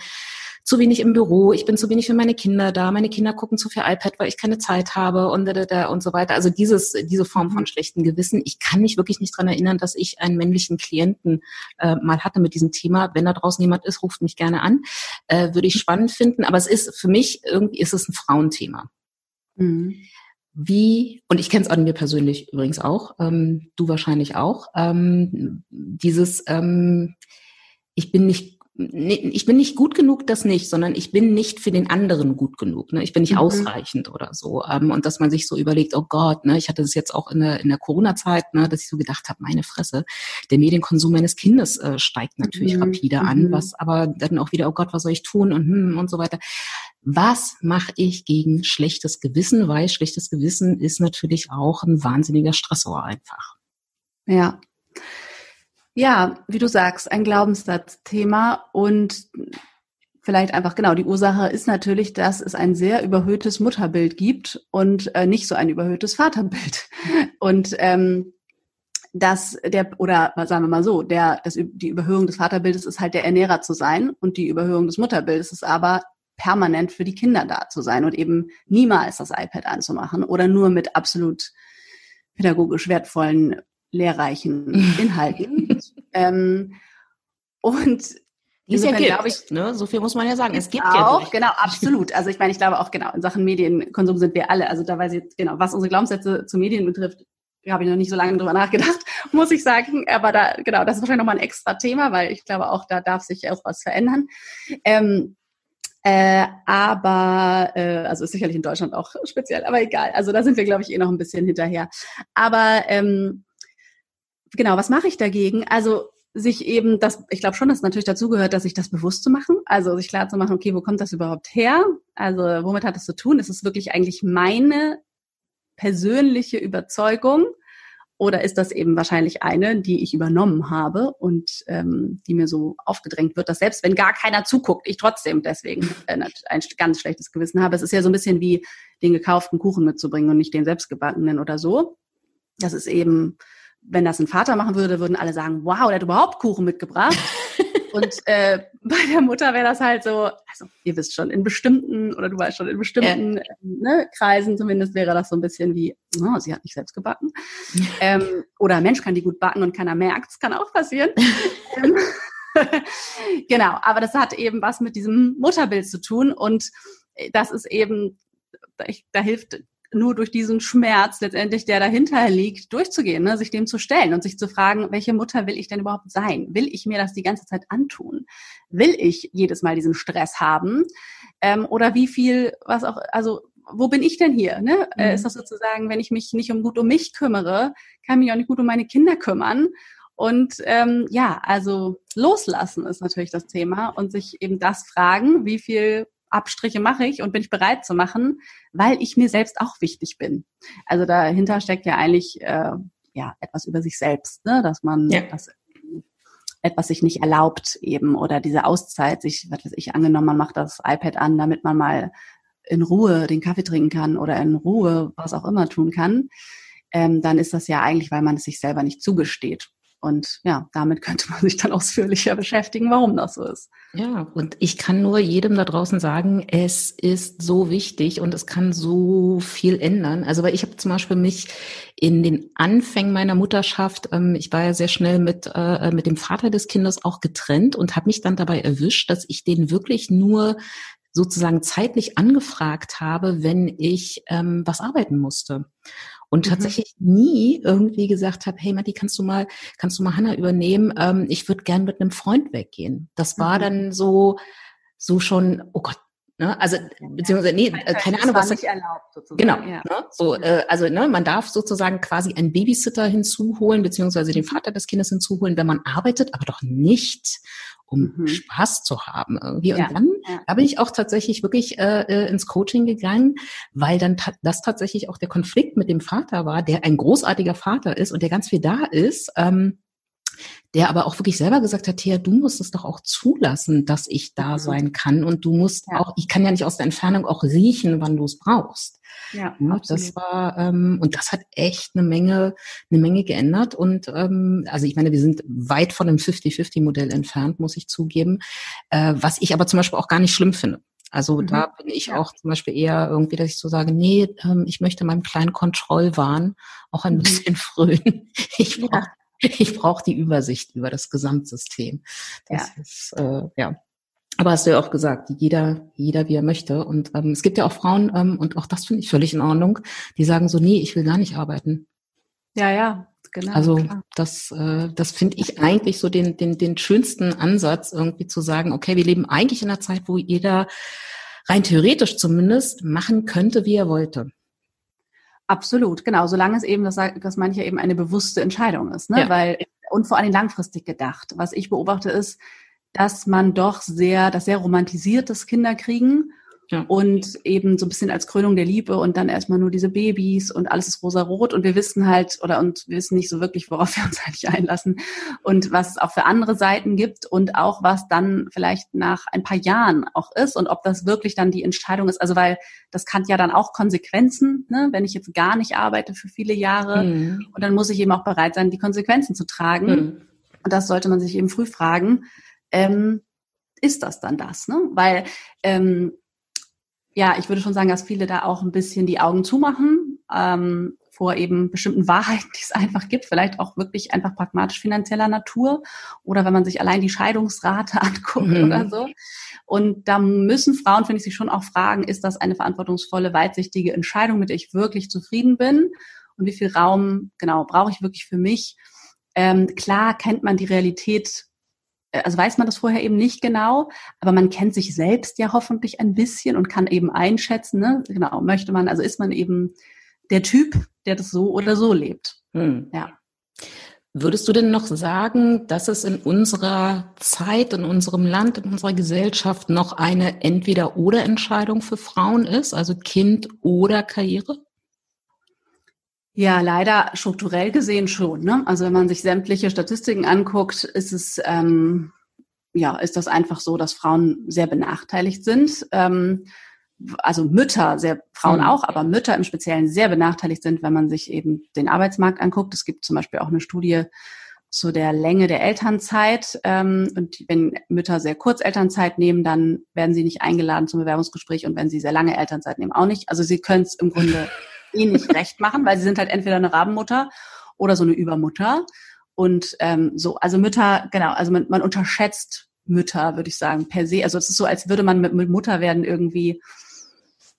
zu wenig im Büro, ich bin zu wenig für meine Kinder da, meine Kinder gucken zu viel iPad, weil ich keine Zeit habe und, da, da, da und so weiter. Also dieses, diese Form von schlechten Gewissen. Ich kann mich wirklich nicht dran erinnern, dass ich einen männlichen Klienten äh, mal hatte mit diesem Thema. Wenn da draußen jemand ist, ruft mich gerne an. Äh, würde ich spannend finden. Aber es ist für mich, irgendwie ist es ein Frauenthema. Mhm wie, und ich kenne es an mir persönlich übrigens auch, ähm, du wahrscheinlich auch, ähm, dieses, ähm, ich bin nicht ich bin nicht gut genug, das nicht, sondern ich bin nicht für den anderen gut genug. Ne? Ich bin nicht mhm. ausreichend oder so. Ähm, und dass man sich so überlegt, oh Gott, ne, ich hatte das jetzt auch in der, in der Corona-Zeit, ne, dass ich so gedacht habe, meine Fresse, der Medienkonsum meines Kindes äh, steigt natürlich mhm. rapide an, mhm. was aber dann auch wieder, oh Gott, was soll ich tun und hm, und so weiter. Was mache ich gegen schlechtes Gewissen? Weil schlechtes Gewissen ist natürlich auch ein wahnsinniger Stressor einfach. Ja. Ja, wie du sagst, ein Glaubenssatzthema und vielleicht einfach genau die Ursache ist natürlich, dass es ein sehr überhöhtes Mutterbild gibt und äh, nicht so ein überhöhtes Vaterbild. [LAUGHS] Und ähm, dass der oder sagen wir mal so, der das die Überhöhung des Vaterbildes ist halt der Ernährer zu sein und die Überhöhung des Mutterbildes ist aber permanent für die Kinder da zu sein und eben niemals das iPad anzumachen oder nur mit absolut pädagogisch wertvollen lehrreichen [LAUGHS] Inhalten. ähm, und die es ja glaube ich, ne? so viel muss man ja sagen. Es gibt auch, ja genau, [LAUGHS] absolut. Also ich meine, ich glaube auch genau, in Sachen Medienkonsum sind wir alle. Also da weiß ich jetzt, genau, was unsere Glaubenssätze zu Medien betrifft, habe ich noch nicht so lange drüber nachgedacht, [LAUGHS] muss ich sagen. Aber da, genau, das ist wahrscheinlich nochmal ein extra Thema, weil ich glaube auch, da darf sich auch was verändern. Ähm, äh, aber, äh, also ist sicherlich in Deutschland auch speziell, aber egal. Also da sind wir, glaube ich, eh noch ein bisschen hinterher. Aber ähm, genau, was mache ich dagegen? Also sich eben das, ich glaube schon, dass natürlich dazu gehört, dass sich das bewusst zu machen, also sich klar zu machen, okay, wo kommt das überhaupt her? Also womit hat das zu tun? Ist es wirklich eigentlich meine persönliche Überzeugung oder ist das eben wahrscheinlich eine, die ich übernommen habe und ähm, die mir so aufgedrängt wird, dass selbst wenn gar keiner zuguckt, ich trotzdem deswegen äh, ein ganz schlechtes Gewissen habe. Es ist ja so ein bisschen wie den gekauften Kuchen mitzubringen und nicht den selbstgebackenen oder so. Das ist eben wenn das ein Vater machen würde, würden alle sagen, wow, der hat überhaupt Kuchen mitgebracht. [LAUGHS] Und äh, bei der Mutter wäre das halt so, also ihr wisst schon, in bestimmten, oder du weißt schon, in bestimmten ja. Ähm, ne, Kreisen zumindest wäre das so ein bisschen wie, oh, sie hat nicht selbst gebacken. [LAUGHS] ähm, oder Mensch kann die gut backen und keiner merkt, das kann auch passieren. [LAUGHS] Ähm, genau, aber das hat eben was mit diesem Mutterbild zu tun und das ist eben, da hilft nur durch diesen Schmerz letztendlich, der dahinter liegt, durchzugehen, ne? sich dem zu stellen und sich zu fragen, welche Mutter will ich denn überhaupt sein? Will ich mir das die ganze Zeit antun? Will ich jedes Mal diesen Stress haben? Ähm, oder wie viel, was auch, also wo bin ich denn hier? Ne? Äh, mhm. Ist das sozusagen, wenn ich mich nicht um gut um mich kümmere, kann ich mich auch nicht gut um meine Kinder kümmern? Und ähm, ja, also loslassen ist natürlich das Thema und sich eben das fragen, wie viel Abstriche mache ich und bin ich bereit zu machen, weil ich mir selbst auch wichtig bin. Also dahinter steckt ja eigentlich äh, ja etwas über sich selbst, ne? dass man ja. das etwas sich nicht erlaubt eben oder diese Auszeit sich, was weiß ich, angenommen, man macht das iPad an, damit man mal in Ruhe den Kaffee trinken kann oder in Ruhe was auch immer tun kann, ähm, dann ist das ja eigentlich, weil man es sich selber nicht zugesteht. Und ja, damit könnte man [LAUGHS] sich dann ausführlicher beschäftigen, warum das so ist. Ja, und ich kann nur jedem da draußen sagen, es ist so wichtig und es kann so viel ändern. Also weil ich habe zum Beispiel mich in den Anfängen meiner Mutterschaft, ähm, ich war ja sehr schnell mit, äh, mit dem Vater des Kindes auch getrennt und habe mich dann dabei erwischt, dass ich den wirklich nur sozusagen zeitlich angefragt habe, wenn ich ähm, was arbeiten musste und mhm. tatsächlich nie irgendwie gesagt habe, hey Matti, kannst du mal, kannst du mal Hanna übernehmen? Ähm, ich würde gern mit einem Freund weggehen. Das war mhm. dann so, so schon, oh Gott, Ne? Also beziehungsweise nee, äh, keine Ahnung, was nicht erlaubt sozusagen. Genau. Ja. Ne? So, äh, also ne, man darf sozusagen quasi einen Babysitter hinzuholen beziehungsweise den Vater des Kindes hinzuholen, wenn man arbeitet, aber doch nicht um mhm. Spaß zu haben irgendwie. Und ja, dann, ja. da bin ich auch tatsächlich wirklich äh, äh ins Coaching gegangen, weil dann ta das tatsächlich auch der Konflikt mit dem Vater war, der ein großartiger Vater ist und der ganz viel da ist. Ähm, der aber auch wirklich selber gesagt hat, Thea, du musst es doch auch zulassen, dass ich da mhm. sein kann und du musst ja. auch, ich kann ja nicht aus der Entfernung auch riechen, wann du es brauchst. Ja, ja das war ähm, und das hat echt eine Menge, eine Menge geändert und ähm, also ich meine, wir sind weit von dem 50-50-Modell entfernt, muss ich zugeben, äh, was ich aber zum Beispiel auch gar nicht schlimm finde. Also mhm. da bin ich auch zum Beispiel eher irgendwie, dass ich so sage, nee, ähm, ich möchte meinem kleinen Kontrollwahn auch ein mhm. bisschen [LAUGHS] frönen. Ich brauche ja. [LAUGHS] ich brauche die Übersicht über das Gesamtsystem. Das ja. ist, äh, ja. Aber hast du ja auch gesagt, jeder, jeder wie er möchte. Und ähm, es gibt ja auch Frauen, ähm, und auch das finde ich völlig in Ordnung, die sagen so, nee, ich will gar nicht arbeiten. Ja, ja, genau. Also klar. das, äh, das finde ich eigentlich so den, den, den schönsten Ansatz, irgendwie zu sagen, okay, wir leben eigentlich in einer Zeit, wo jeder rein theoretisch zumindest machen könnte, wie er wollte. Absolut, genau. Solange es eben, das, das meine ich ja eben, eine bewusste Entscheidung ist, ne? Ja. Weil, und vor allem langfristig gedacht. Was ich beobachte ist, dass man doch sehr, das sehr romantisiert, das Kinderkriegen ja. Und eben so ein bisschen als Krönung der Liebe und dann erstmal nur diese Babys und alles ist rosa-rot und wir wissen halt oder und wir wissen nicht so wirklich, worauf wir uns [LAUGHS] eigentlich einlassen und was es auch für andere Seiten gibt und auch was dann vielleicht nach ein paar Jahren auch ist und ob das wirklich dann die Entscheidung ist. Also weil das kann ja dann auch Konsequenzen, ne, wenn ich jetzt gar nicht arbeite für viele Jahre mhm. und dann muss ich eben auch bereit sein, die Konsequenzen zu tragen. Mhm. Und das sollte man sich eben früh fragen. Ähm, ist das dann das? Ne? Weil ähm, ja, ich würde schon sagen, dass viele da auch ein bisschen die Augen zumachen ähm, vor eben bestimmten [LAUGHS] Wahrheiten, die es einfach gibt, vielleicht auch wirklich einfach pragmatisch finanzieller Natur oder wenn man sich allein die Scheidungsrate [LAUGHS] anguckt mhm. oder so. Und da müssen Frauen, finde ich, sich schon auch fragen, ist das eine verantwortungsvolle, weitsichtige Entscheidung, mit der ich wirklich zufrieden bin? Und wie viel Raum, genau, brauche ich wirklich für mich? Ähm, klar kennt man die Realität also weiß man das vorher eben nicht genau, aber man kennt sich selbst ja hoffentlich ein bisschen und kann eben einschätzen, ne? genau, möchte man, also ist man eben der Typ, der das so oder so lebt. Hm. Ja. Würdest du denn noch sagen, dass es in unserer Zeit, in unserem Land, in unserer Gesellschaft noch eine Entweder-oder-Entscheidung für Frauen ist, also Kind oder Karriere? Ja, leider strukturell gesehen schon. Ne? Also wenn man sich sämtliche Statistiken anguckt, ist es ähm, ja ist das einfach so, dass Frauen sehr benachteiligt sind. Ähm, also Mütter, sehr Frauen mhm. auch, aber Mütter im Speziellen sehr benachteiligt sind, wenn man sich eben den Arbeitsmarkt anguckt. Es gibt zum Beispiel auch eine Studie zu der Länge der Elternzeit. Ähm, und wenn Mütter sehr kurz Elternzeit nehmen, dann werden sie nicht eingeladen zum Bewerbungsgespräch und wenn sie sehr lange Elternzeit nehmen, auch nicht. Also sie können es im Grunde [LAUGHS] eh nicht recht machen, weil sie sind halt entweder eine Rabenmutter oder so eine Übermutter. Und ähm, so, also Mütter, genau, also man, man unterschätzt Mütter, würde ich sagen, per se. Also es ist so, als würde man mit, mit Mutter werden irgendwie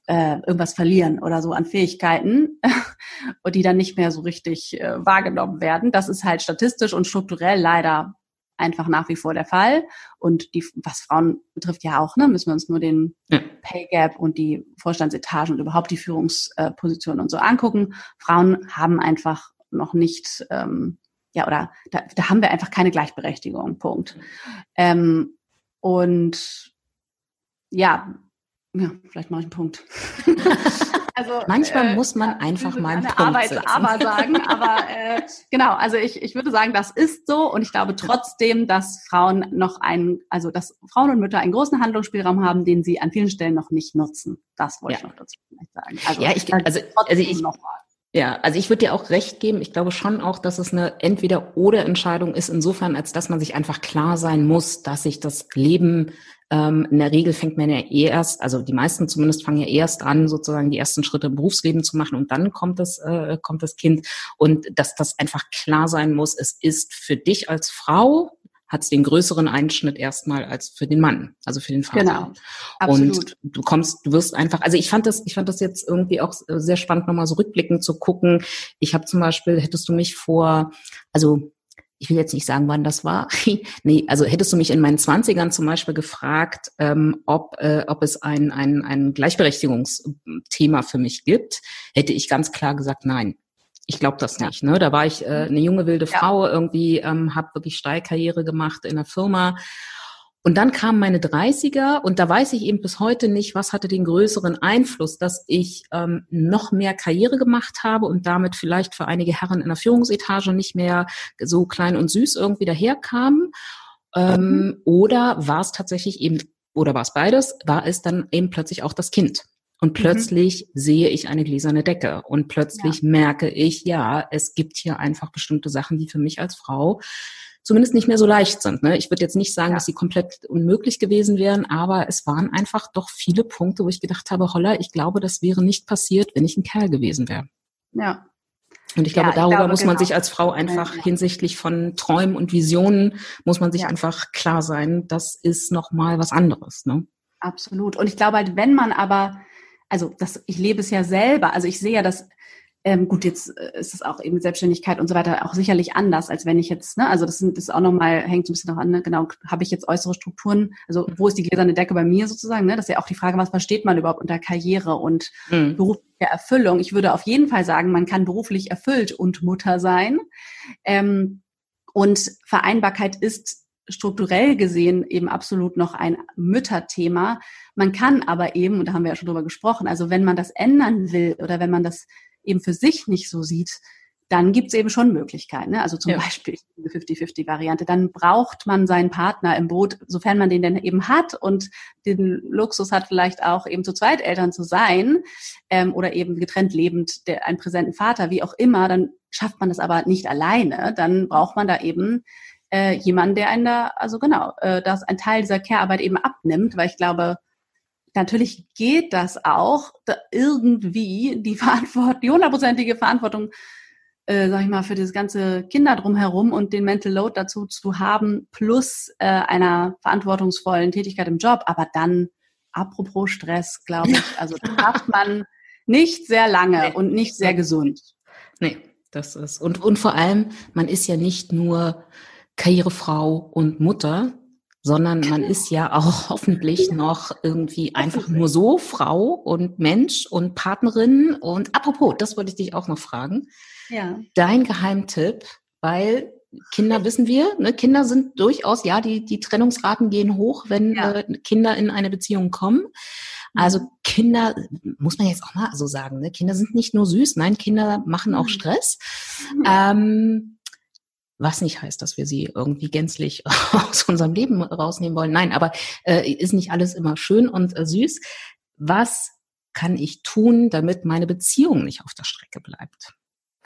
äh, irgendwas verlieren oder so an Fähigkeiten [LAUGHS] und die dann nicht mehr so richtig äh, wahrgenommen werden. Das ist halt statistisch und strukturell leider einfach nach wie vor der Fall. Und die, was Frauen betrifft ja auch, ne, müssen wir uns nur den ja. Pay Gap und die Vorstandsetagen und überhaupt die Führungspositionen und so angucken. Frauen haben einfach noch nicht, ähm, ja, oder da, da haben wir einfach keine Gleichberechtigung. Punkt. Ähm, und ja, ja, vielleicht mache ich einen Punkt. [LAUGHS] Also, Manchmal äh, muss man einfach mal einen Punkt Arbeit, setzen. aber sagen, aber äh, genau, also ich, ich würde sagen, das ist so und ich glaube trotzdem, dass Frauen noch einen, also dass Frauen und Mütter einen großen Handlungsspielraum haben, den sie an vielen Stellen noch nicht nutzen. Das wollte ja. ich noch dazu sagen. Also, ja, ich, also, also ich, Ja, also ich würde dir auch recht geben. Ich glaube schon auch, dass es eine Entweder-oder-Entscheidung ist, insofern, als dass man sich einfach klar sein muss, dass sich das Leben ähm, in der Regel fängt man ja erst, also die meisten zumindest fangen ja erst an, sozusagen die ersten Schritte im Berufsleben zu machen und dann kommt das, äh, kommt das Kind. Und dass das einfach klar sein muss, es ist für dich als Frau hat es den größeren Einschnitt erstmal als für den Mann, also für den Vater. Genau. Absolut. Und du kommst, du wirst einfach, also ich fand das, ich fand das jetzt irgendwie auch sehr spannend, nochmal so rückblickend zu gucken. Ich habe zum Beispiel, hättest du mich vor, also ich will jetzt nicht sagen, wann das war. [LAUGHS] nee, also hättest du mich in meinen Zwanzigern zum Beispiel gefragt, ähm, ob, äh, ob es ein, ein, ein Gleichberechtigungsthema für mich gibt, hätte ich ganz klar gesagt, nein. Ich glaube das nicht. Ne? Da war ich äh, eine junge wilde Frau, ja. irgendwie ähm, habe wirklich Steilkarriere gemacht in der Firma und dann kamen meine 30er und da weiß ich eben bis heute nicht, was hatte den größeren Einfluss, dass ich ähm, noch mehr Karriere gemacht habe und damit vielleicht für einige Herren in der Führungsetage nicht mehr so klein und süß irgendwie daherkamen. Ähm, mhm. Oder war es tatsächlich eben, oder war es beides, war es dann eben plötzlich auch das Kind. Und mhm. plötzlich mhm. sehe ich eine gläserne Decke und plötzlich ja. merke ich, ja, es gibt hier einfach bestimmte Sachen, die für mich als Frau zumindest nicht mehr so leicht sind. Ne? Ich würde jetzt nicht sagen, ja. dass sie komplett unmöglich gewesen wären, aber es waren einfach doch viele Punkte, wo ich gedacht habe, holla, ich glaube, das wäre nicht passiert, wenn ich ein Kerl gewesen wäre. Ja. Und ich glaube, ja, ich darüber glaube, muss man genau. sich als Frau einfach hinsichtlich von Träumen und Visionen, muss man sich einfach klar sein, das ist nochmal was anderes. Ne? Absolut. Und ich glaube halt, wenn man aber, also das, ich lebe es ja selber, also ich sehe ja, dass ähm, gut, jetzt äh, ist es auch eben Selbstständigkeit und so weiter auch sicherlich anders, als wenn ich jetzt, ne, also das, das ist auch nochmal, hängt so ein bisschen noch an, ne, genau, habe ich jetzt äußere Strukturen, also wo ist die gläserne Decke bei mir sozusagen, ne? Das ist ja auch die Frage, was versteht man überhaupt unter Karriere und mhm. berufliche Erfüllung. Ich würde auf jeden Fall sagen, man kann beruflich erfüllt und Mutter sein. Ähm, und Vereinbarkeit ist strukturell gesehen eben absolut noch ein Mütterthema. Man kann aber eben, und da haben wir ja schon drüber gesprochen, also wenn man das ändern will oder wenn man das eben für sich nicht so sieht, dann gibt's eben schon Möglichkeiten. Ne? Also zum ja. Beispiel die 50-50-Variante. Dann braucht man seinen Partner im Boot, sofern man den denn eben hat und den Luxus hat, vielleicht auch eben zu zweit Eltern zu sein ähm, oder eben getrennt lebend der, einen präsenten Vater, wie auch immer, dann schafft man das aber nicht alleine. Dann braucht man da eben äh, jemanden, der einen da, also genau, äh, dass ein Teil dieser Care-Arbeit eben abnimmt, weil ich glaube, natürlich geht das auch, da irgendwie die [LAUGHS] Verantwortung, die hundertprozentige Verantwortung, äh, sag ich mal, für das ganze Kinder drumherum und den Mental Load dazu zu haben, plus äh, einer verantwortungsvollen Tätigkeit im Job. Aber dann, apropos Stress, glaube ich, also das [LAUGHS] schafft man nicht sehr lange und nicht sehr gesund. Nee, das ist. Und, und vor allem, man ist ja nicht nur Karrierefrau und Mutter, sondern man ist ja auch [LAUGHS] hoffentlich noch irgendwie einfach nur so Frau und Mensch und Partnerin. Und apropos, das wollte ich dich auch noch fragen. Ja. Dein Geheimtipp, weil Kinder wissen wir, ne, Kinder sind durchaus, ja, die, die Trennungsraten gehen hoch, wenn ja. äh, Kinder in eine Beziehung kommen. Also mhm. Kinder, muss man jetzt auch mal so sagen, ne? Kinder sind nicht nur süß, nein, Kinder machen auch mhm. Stress. Mhm. Ähm, was nicht heißt, dass wir sie irgendwie gänzlich [LAUGHS] aus unserem Leben rausnehmen wollen. Nein, aber äh, ist nicht alles immer schön und äh, süß. Was kann ich tun, damit meine Beziehung nicht auf der Strecke bleibt?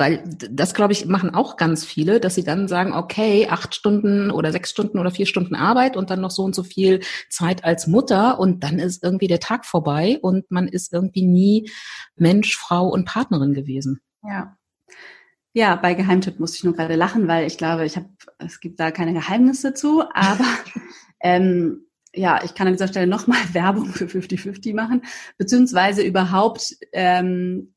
Weil das, glaube ich, machen auch ganz viele, dass sie dann sagen, okay, acht Stunden oder sechs Stunden oder vier Stunden Arbeit und dann noch so und so viel Zeit als Mutter und dann ist irgendwie der Tag vorbei und man ist irgendwie nie Mensch, Frau und Partnerin gewesen. Ja, ja, bei Geheimtipp muss ich nur gerade lachen, weil ich glaube, ich habe, es gibt da keine Geheimnisse zu, aber [LAUGHS] ähm, ja, ich kann an dieser Stelle nochmal [LAUGHS] Werbung für 50-50 machen, beziehungsweise überhaupt ähm,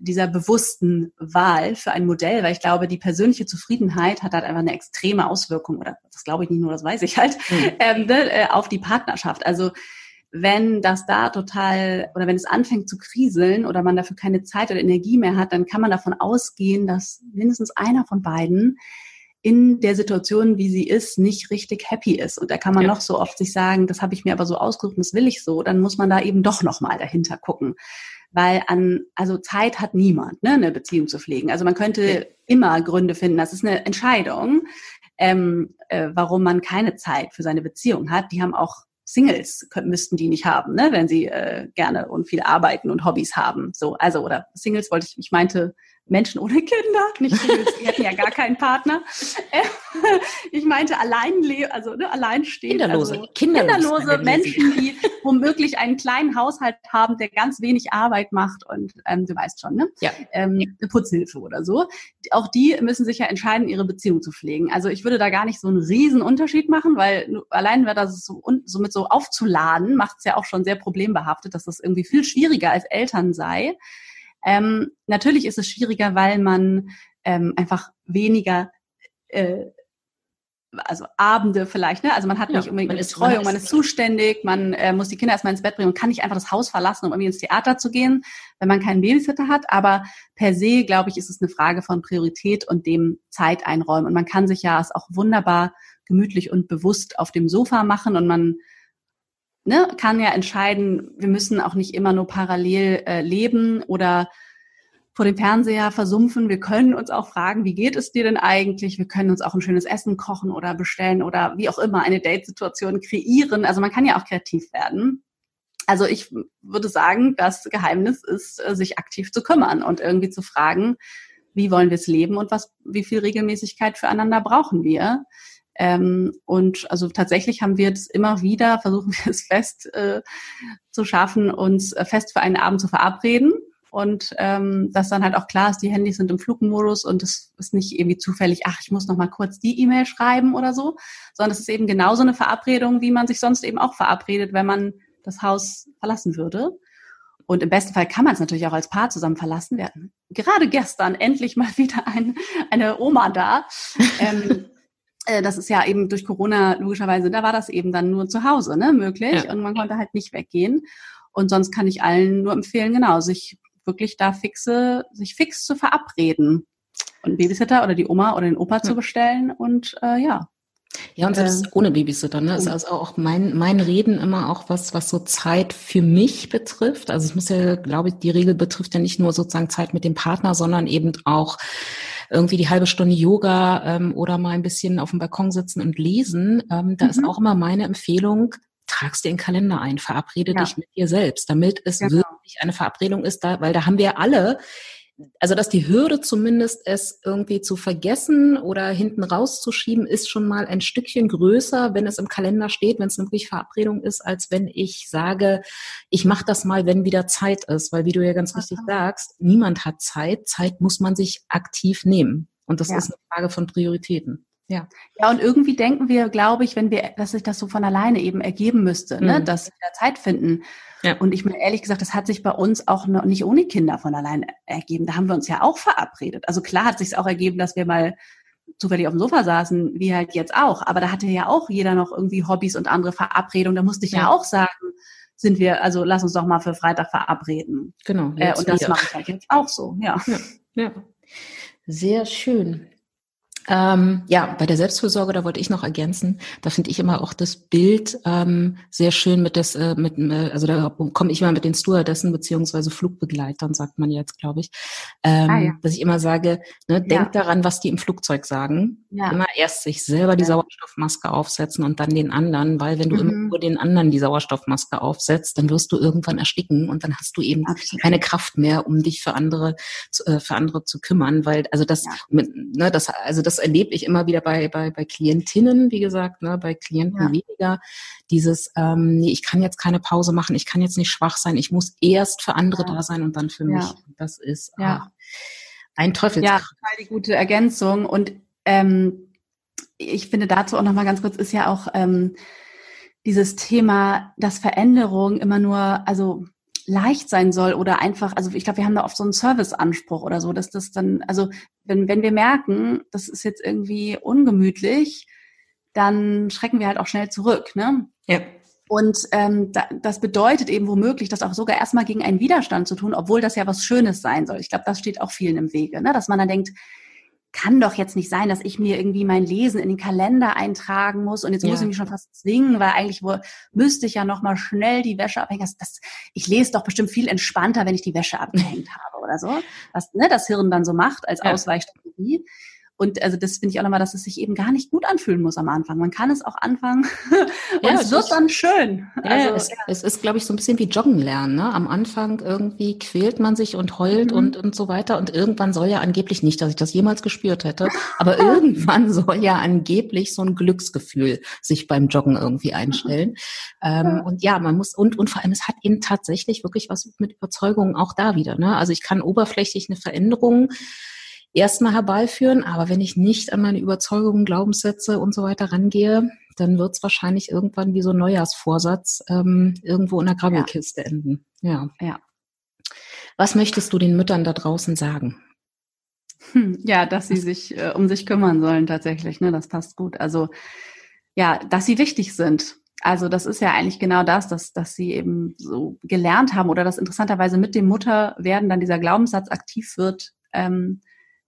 dieser bewussten Wahl für ein Modell, weil ich glaube, die persönliche Zufriedenheit hat halt einfach eine extreme Auswirkung, oder das glaube ich nicht nur, das weiß ich halt, mhm. [LAUGHS] ähm, ne, äh, auf die Partnerschaft. Also wenn das da total oder wenn es anfängt zu kriseln oder man dafür keine Zeit oder Energie mehr hat, dann kann man davon ausgehen, dass mindestens einer von beiden in der Situation, wie sie ist, nicht richtig happy ist. Und da kann man ja. noch so oft sich sagen, das habe ich mir aber so ausgesucht, das will ich so, dann muss man da eben doch nochmal dahinter gucken. Weil an, also Zeit hat niemand, ne, eine Beziehung zu pflegen. Also man könnte ja. immer Gründe finden, das ist eine Entscheidung, ähm, äh, warum man keine Zeit für seine Beziehung hat. Die haben auch Singles können, müssten die nicht haben, ne, wenn sie äh, gerne und viel arbeiten und Hobbys haben. So, also oder Singles wollte ich, ich meinte Menschen ohne Kinder, nicht die hätten ja gar keinen Partner. ich meinte allein, also ne, alleinstehend, kinderlose, also kinderlose Menschen, die womöglich einen kleinen Haushalt haben, der ganz wenig Arbeit macht und ähm, du weißt schon, ne? Ja. Ähm, eine Putzhilfe oder so. Auch die müssen sich ja entscheiden, ihre Beziehung zu pflegen. Also ich würde da gar nicht so einen riesen Unterschied machen, weil allein wer das so, so mit so aufzuladen, macht es ja auch schon sehr problembehaftet, dass das irgendwie viel schwieriger als Eltern sei. Ähm, natürlich ist es schwieriger, weil man ähm, einfach weniger äh, also Abende vielleicht, ne? Also man hat ja, nicht unbedingt man ist, Betreuung, man ist, zuständig, man äh, muss die Kinder erstmal ins Bett bringen und kann nicht einfach das Haus verlassen, um irgendwie ins Theater zu gehen, wenn man keinen Babysitter hat. Aber per se, glaube ich, ist es eine Frage von Priorität und dem Zeit einräumen. Und man kann sich ja es auch wunderbar gemütlich und bewusst auf dem Sofa machen und man ne, kann ja entscheiden, wir müssen auch nicht immer nur parallel äh, leben oder vor dem Fernseher versumpfen. Wir können uns auch fragen, wie geht es dir denn eigentlich? Wir können uns auch ein schönes Essen kochen oder bestellen oder wie auch immer eine Date-Situation kreieren. Also man kann ja auch kreativ werden. Also ich würde sagen, das Geheimnis ist, äh, sich aktiv zu kümmern und irgendwie zu fragen, wie wollen wir es leben und was, wie viel Regelmäßigkeit füreinander brauchen wir? Ähm, und also tatsächlich haben wir es immer wieder, [LAUGHS] versuchen wir es fest äh, zu schaffen, uns äh, fest für einen Abend zu verabreden. Und ähm, dass dann halt auch klar ist, die Handys sind im Flugmodus und es ist nicht irgendwie zufällig, ach, ich muss noch mal kurz die E-Mail schreiben oder so, sondern es ist eben genauso eine Verabredung, wie man sich sonst eben auch verabredet, wenn man das Haus verlassen würde. Und im besten Fall kann man es natürlich auch als Paar zusammen verlassen. Hatten gerade gestern endlich mal [LAUGHS] wieder ein, eine Oma da. ähm, äh, das ist ja eben durch Corona logischerweise, da war das eben dann nur zu Hause ne, möglich ja. und man konnte halt nicht weggehen. Und sonst kann ich allen nur empfehlen, genau, sich wirklich da fixe, sich fix zu verabreden und Babysitter oder die Oma oder den Opa ja. zu bestellen und äh, ja. Ja, und selbst äh, ohne Babysitter, ne? Ist also auch mein, mein Reden immer auch was, was so Zeit für mich betrifft. Also es muss ja, glaube ich, die Regel betrifft ja nicht nur sozusagen Zeit mit dem Partner, sondern eben auch irgendwie die halbe Stunde Yoga ähm, oder mal ein bisschen auf dem Balkon sitzen und lesen, ähm, da mhm. ist auch immer meine Empfehlung, tragst dir in den Kalender ein, verabrede ja. dich mit dir selbst, damit es genau. wirklich eine Verabredung ist, da, weil da haben wir alle also dass die Hürde zumindest es irgendwie zu vergessen oder hinten rauszuschieben, ist schon mal ein Stückchen größer, wenn es im Kalender steht, wenn es eine wirklich Verabredung ist, als wenn ich sage, ich mache das mal, wenn wieder Zeit ist. Weil wie du ja ganz richtig sagst, niemand hat Zeit. Zeit muss man sich aktiv nehmen. Und das ja. ist eine Frage von Prioritäten. Ja. Ja, und irgendwie denken wir, glaube ich, wenn wir, dass sich das so von alleine eben ergeben müsste, ne, mhm. ne, dass wir Zeit finden. Ja. Und ich meine, ehrlich gesagt, das hat sich bei uns auch noch nicht ohne Kinder von allein ergeben. Da haben wir uns ja auch verabredet. Also klar hat sich auch ergeben, dass wir mal zufällig auf dem Sofa saßen, wie halt jetzt auch. Aber da hatte ja auch jeder noch irgendwie Hobbys und andere Verabredungen. Da musste ich ja, ja auch sagen, sind wir, also lass uns doch mal für Freitag verabreden. Genau. Äh, und das wieder. mache ich halt jetzt auch so, ja. ja. ja. Sehr schön. Ähm, ja, bei der Selbstfürsorge, da wollte ich noch ergänzen, da finde ich immer auch das Bild ähm, sehr schön mit das, äh, mit, äh, also da komme ich immer mit den Stewardessen beziehungsweise Flugbegleitern, sagt man jetzt, glaube ich, ähm, ah, ja. dass ich immer sage, ne, ja. denk daran, was die im Flugzeug sagen. Ja. Immer erst sich selber die Sauerstoffmaske aufsetzen und dann den anderen, weil wenn du mhm. immer nur den anderen die Sauerstoffmaske aufsetzt, dann wirst du irgendwann ersticken und dann hast du eben Absolut. keine Kraft mehr, um dich für andere, äh, für andere zu kümmern, weil also das, mit, ne, das, also das das erlebe ich immer wieder bei, bei, bei Klientinnen, wie gesagt, ne, bei Klienten ja. weniger. Dieses, ähm, nee, ich kann jetzt keine Pause machen, ich kann jetzt nicht schwach sein, ich muss erst für andere ja. da sein und dann für mich. Ja. Das ist ja. Ah, ein Teufelskreis. Ja, total die gute Ergänzung. Und ähm, ich finde dazu auch nochmal ganz kurz, ist ja auch ähm, dieses Thema, dass Veränderung immer nur, also leicht sein soll oder einfach, also ich glaube, wir haben da oft so einen Serviceanspruch oder so, dass das dann, also wenn, wenn wir merken, das ist jetzt irgendwie ungemütlich, dann schrecken wir halt auch schnell zurück, ne? Ja. Und ähm, da, das bedeutet eben womöglich, das auch sogar erstmal gegen einen Widerstand zu tun, obwohl das ja was Schönes sein soll. Ich glaube, das steht auch vielen im Wege, ne? dass man dann denkt, kann doch jetzt nicht sein, dass ich mir irgendwie mein Lesen in den Kalender eintragen muss und jetzt ja. muss ich mich schon fast zwingen, weil eigentlich wo, müsste ich ja noch mal schnell die Wäsche abhängen. Das, das, ich lese doch bestimmt viel entspannter, wenn ich die Wäsche abgehängt habe oder so. Was ne, das Hirn dann so macht als ja. Ausweichstrategie. Und also das finde ich auch nochmal, dass es sich eben gar nicht gut anfühlen muss am Anfang. Man kann es auch anfangen [LAUGHS] und ja, es wird dann schön. Ja, also, es, ja. es ist, glaube ich, so ein bisschen wie Joggen lernen. Ne? Am Anfang irgendwie quält man sich und heult mhm. und, und so weiter. Und irgendwann soll ja angeblich nicht, dass ich das jemals gespürt hätte, [LAUGHS] aber irgendwann soll ja angeblich so ein Glücksgefühl sich beim Joggen irgendwie einstellen. [LAUGHS] Ähm, und ja, man muss, und, und vor allem, es hat eben tatsächlich wirklich was mit Überzeugungen auch da wieder. Ne? Also ich kann oberflächlich eine Veränderung erstmal herbeiführen. Aber wenn ich nicht an meine Überzeugungen, Glaubenssätze und so weiter rangehe, dann wird es wahrscheinlich irgendwann wie so ein Neujahrsvorsatz ähm, irgendwo in der Grabbelkiste ja. enden. Ja. ja. Was möchtest du den Müttern da draußen sagen? Hm, ja, dass sie sich äh, um sich kümmern sollen tatsächlich. Ne, das passt gut. Also ja, dass sie wichtig sind. Also das ist ja eigentlich genau das, dass, dass sie eben so gelernt haben oder dass interessanterweise mit dem Mutterwerden dann dieser Glaubenssatz aktiv wird. Ähm,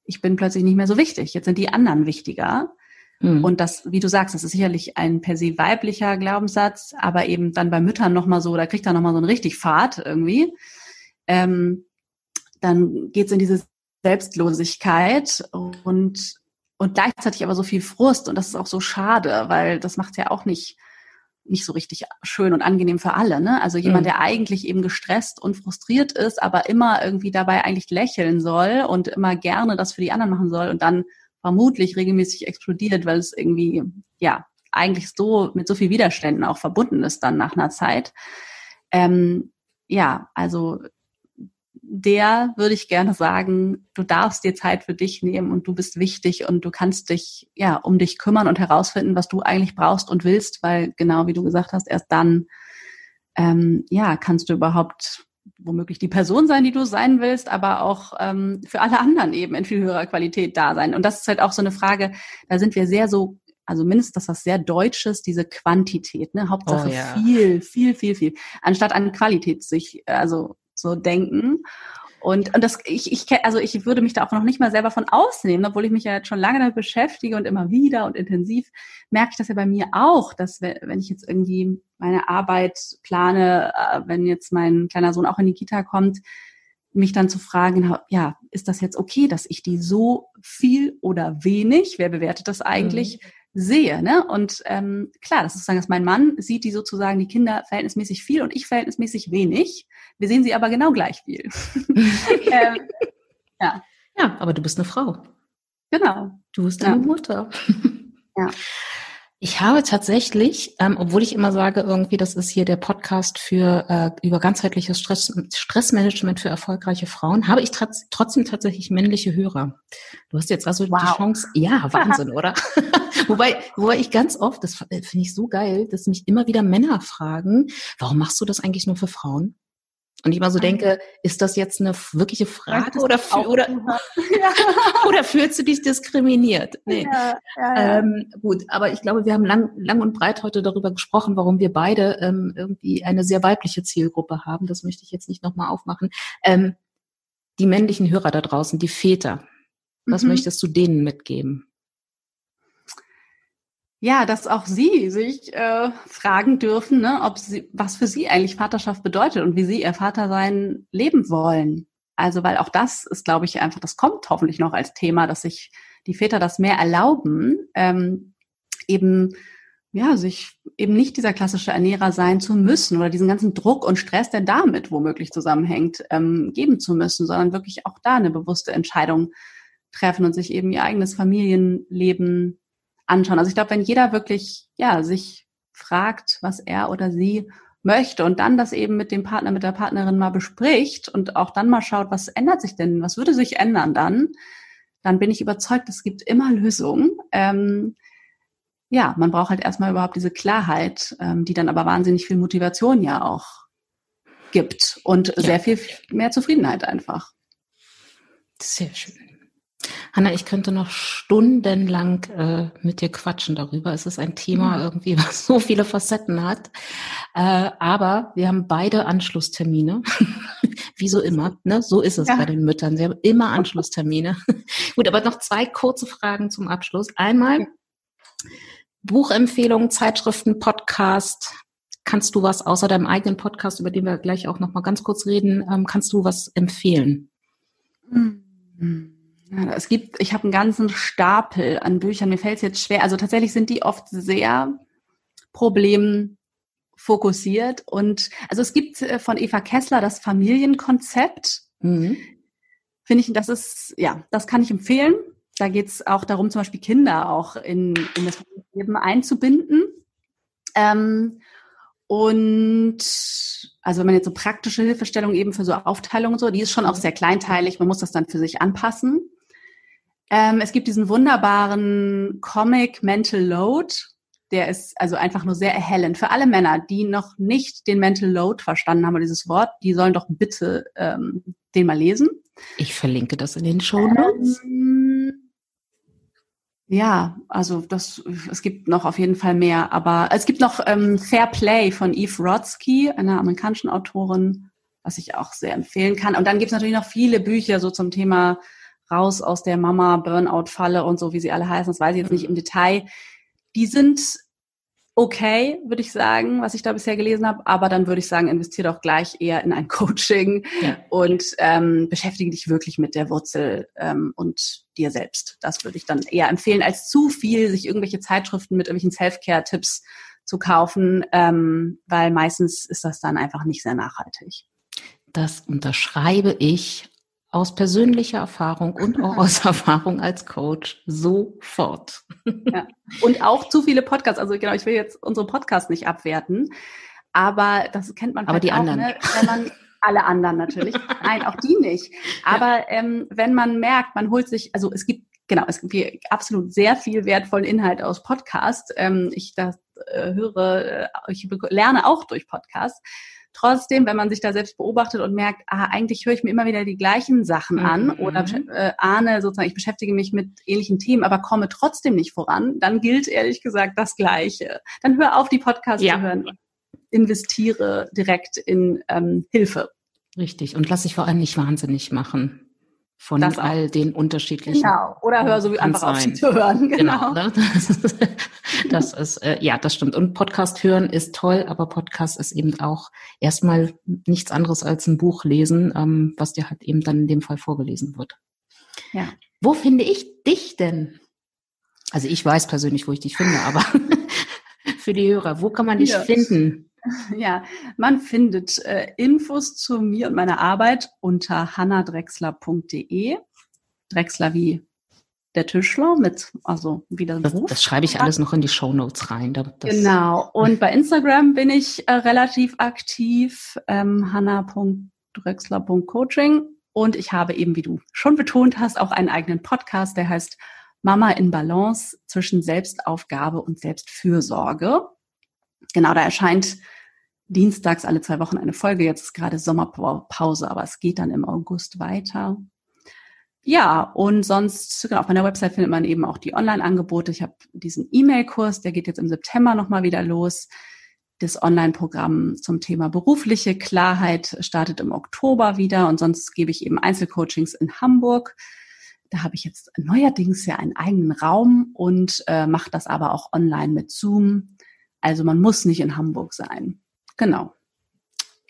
ich bin plötzlich nicht mehr so wichtig. Jetzt sind die anderen wichtiger. Mhm. Und das, wie du sagst, das ist sicherlich ein per se weiblicher Glaubenssatz, aber eben dann bei Müttern nochmal so, da kriegt er nochmal so einen richtig Fahrt irgendwie. Ähm, dann geht's in diese Selbstlosigkeit und, und gleichzeitig aber so viel Frust. Und das ist auch so schade, weil das macht ja auch nicht nicht so richtig schön und angenehm für alle. Ne? Also jemand, mhm. der eigentlich eben gestresst und frustriert ist, aber immer irgendwie dabei eigentlich lächeln soll und immer gerne das für die anderen machen soll und dann vermutlich regelmäßig explodiert, weil es irgendwie, ja, eigentlich so mit so viel Widerständen auch verbunden ist dann nach einer Zeit. Ähm, ja, also der würde ich gerne sagen, du darfst dir Zeit für dich nehmen und du bist wichtig und du kannst dich ja um dich kümmern und herausfinden, was du eigentlich brauchst und willst, weil genau wie du gesagt hast, erst dann ähm, ja kannst du überhaupt womöglich die Person sein, die du sein willst, aber auch ähm, für alle anderen eben in viel höherer Qualität da sein. Und das ist halt auch so eine Frage, da sind wir sehr so also mindestens das was sehr Deutsches, diese Quantität, ne? Hauptsache oh, ja. viel, viel, viel, viel, anstatt an Qualität sich, also so denken. Und, und das, ich, ich, also ich würde mich da auch noch nicht mal selber von ausnehmen, obwohl ich mich ja jetzt schon lange damit beschäftige und immer wieder und intensiv, merke ich das ja bei mir auch, dass wenn ich jetzt irgendwie meine Arbeit plane, äh, wenn jetzt mein kleiner Sohn auch in die Kita kommt, mich dann zu fragen, ja, ist das jetzt okay, dass ich die so viel oder wenig, wer bewertet das eigentlich, mhm sehe. Ne? Und ähm, klar, das ist sozusagen, dass mein Mann sieht die sozusagen die Kinder verhältnismäßig viel und ich verhältnismäßig wenig. Wir sehen sie aber genau gleich viel. [LAUGHS] ähm, ja. ja, aber du bist eine Frau. Genau. Du bist eine ja. Mutter. [LAUGHS] ja. Ich habe tatsächlich, ähm, obwohl ich immer sage, irgendwie, das ist hier der Podcast für äh, über ganzheitliches Stress, Stressmanagement für erfolgreiche Frauen, habe ich trotzdem tatsächlich männliche Hörer. Du hast jetzt also wow. die Chance, ja, Wahnsinn, oder? [LAUGHS] wobei, wobei ich ganz oft, das finde ich so geil, dass mich immer wieder Männer fragen, warum machst du das eigentlich nur für Frauen? Und ich mal so denke, ist das jetzt eine wirkliche Frage oder, oder, [LAUGHS] [LAUGHS] oder fühlst du dich diskriminiert? Nee. Ja, ja, ja. Ähm, gut, aber ich glaube, wir haben lang, lang und breit heute darüber gesprochen, warum wir beide ähm, irgendwie eine sehr weibliche Zielgruppe haben. Das möchte ich jetzt nicht nochmal aufmachen. Ähm, die männlichen Hörer da draußen, die Väter, was mhm. möchtest du denen mitgeben? Ja, dass auch Sie sich äh, fragen dürfen, ne, ob Sie, was für Sie eigentlich Vaterschaft bedeutet und wie Sie Ihr Vatersein leben wollen. Also, weil auch das ist, glaube ich, einfach, das kommt hoffentlich noch als Thema, dass sich die Väter das mehr erlauben, ähm, eben ja, sich eben nicht dieser klassische Ernährer sein zu müssen oder diesen ganzen Druck und Stress, der damit womöglich zusammenhängt, ähm, geben zu müssen, sondern wirklich auch da eine bewusste Entscheidung treffen und sich eben ihr eigenes Familienleben anschauen. Also ich glaube, wenn jeder wirklich, ja, sich fragt, was er oder sie möchte und dann das eben mit dem Partner, mit der Partnerin mal bespricht und auch dann mal schaut, was ändert sich denn, was würde sich ändern dann, dann bin ich überzeugt, es gibt immer Lösungen. Ähm, ja, man braucht halt erstmal überhaupt diese Klarheit, ähm, die dann aber wahnsinnig viel Motivation ja auch gibt und ja. sehr viel mehr Zufriedenheit einfach. Sehr schön. Hanna, ich könnte noch stundenlang äh, mit dir quatschen darüber. Es ist ein Thema irgendwie, [LAUGHS] was so viele Facetten hat. Äh, aber wir haben beide Anschlusstermine. [LAUGHS] Wie so immer. Ne? So ist es ja. bei den Müttern. Sie haben immer Anschlusstermine. [LAUGHS] Gut, aber noch zwei kurze Fragen zum Abschluss. Einmal Buchempfehlungen, Zeitschriften, Podcast. Kannst du was außer deinem eigenen Podcast, über den wir gleich auch noch mal ganz kurz reden, ähm, kannst du was empfehlen? Mhm Ja, es gibt, ich habe einen ganzen Stapel an Büchern. Mir fällt es jetzt schwer. Also tatsächlich sind die oft sehr problemfokussiert. Und also es gibt äh, von Eva Kessler das Familienkonzept. Mhm. Finde ich, das ist, ja, das kann ich empfehlen. Da geht es auch darum, zum Beispiel Kinder auch in, in das Leben einzubinden. Ähm, und also wenn man jetzt so praktische Hilfestellung eben für so Aufteilung und so, die ist schon auch sehr kleinteilig. Man muss das dann für sich anpassen. Ähm, es gibt diesen wunderbaren Comic Mental Load. Der ist also einfach nur sehr erhellend. Für alle Männer, die noch nicht den Mental Load verstanden haben, oder dieses Wort, die sollen doch bitte ähm, den mal lesen. Ich verlinke das in den Show Notes. Ähm, ja, also das, es gibt noch auf jeden Fall mehr, aber es gibt noch ähm, Fair Play von Eve Rodsky, einer amerikanischen Autorin, was ich auch sehr empfehlen kann. Und dann gibt es natürlich noch viele Bücher so zum Thema raus aus der Mama-Burnout-Falle und so, wie sie alle heißen, das weiß ich jetzt nicht im Detail. Die sind okay, würde ich sagen, was ich da bisher gelesen habe, aber dann würde ich sagen, investiere doch gleich eher in ein [LAUGHS] Coaching ja. und ähm, beschäftige dich wirklich mit der Wurzel ähm, und dir selbst. Das würde ich dann eher empfehlen, als zu viel sich irgendwelche Zeitschriften mit irgendwelchen Self-Care-Tipps zu kaufen, ähm, weil meistens ist das dann einfach nicht sehr nachhaltig. Das unterschreibe ich aus persönlicher Erfahrung und auch aus [LAUGHS] Erfahrung als Coach sofort. Ja. Und auch zu viele Podcasts. Also genau, ich will jetzt unsere Podcasts nicht abwerten, aber das kennt man aber die auch, anderen. Ne, wenn man alle anderen natürlich. [LAUGHS] Nein, auch die nicht. Aber ja. ähm, wenn man merkt, man holt sich, also es gibt genau, es gibt absolut sehr viel wertvollen Inhalt aus Podcasts. Ähm, ich das äh, höre, äh, ich lerne auch durch Podcasts. Trotzdem, wenn man sich da selbst beobachtet und merkt, ah, eigentlich höre ich mir immer wieder die gleichen Sachen an mhm. oder äh, ahne sozusagen, ich beschäftige mich mit ähnlichen Themen, aber komme trotzdem nicht voran, dann gilt ehrlich gesagt das Gleiche. Dann hör auf, die Podcasts ja. zu hören. Investiere direkt in ähm, Hilfe. Richtig. Und lass dich vor allem nicht wahnsinnig machen von das all den unterschiedlichen. Genau. Oder hör so wie einfach auf sie zu hören. Genau. genau das, [LAUGHS] ist, das ist, äh, ja, das stimmt. Und Podcast hören ist toll, aber Podcast ist eben auch erstmal nichts anderes als ein Buch lesen, ähm, was dir halt eben dann in dem Fall vorgelesen wird. Ja. Wo finde ich dich denn? Also ich weiß persönlich, wo ich dich finde, aber [LAUGHS] für die Hörer, wo kann man dich ja. finden? [LAUGHS] Ja, man findet äh, Infos zu mir und meiner Arbeit unter hannadrexler.de. Drexler wie der Tischler mit, also wie der Beruf. Das, das schreibe ich alles noch in die Show Notes rein. Das genau. Und bei Instagram bin ich äh, relativ aktiv, ähm, hanna.drexler.coaching. Und ich habe eben, wie du schon betont hast, auch einen eigenen Podcast, der heißt Mama in Balance zwischen Selbstaufgabe und Selbstfürsorge. Genau, da erscheint dienstags alle zwei Wochen eine Folge. Jetzt ist gerade Sommerpause, aber es geht dann im August weiter. Ja, und sonst, genau, auf meiner Website findet man eben auch die Online-Angebote. Ich habe diesen E-Mail-Kurs, der geht jetzt im September nochmal wieder los. Das Online-Programm zum Thema berufliche Klarheit startet im Oktober wieder und sonst gebe ich eben Einzelcoachings in Hamburg. Da habe ich jetzt neuerdings ja einen eigenen Raum und äh, mache das aber auch online mit Zoom. Also man muss nicht in Hamburg sein. Genau.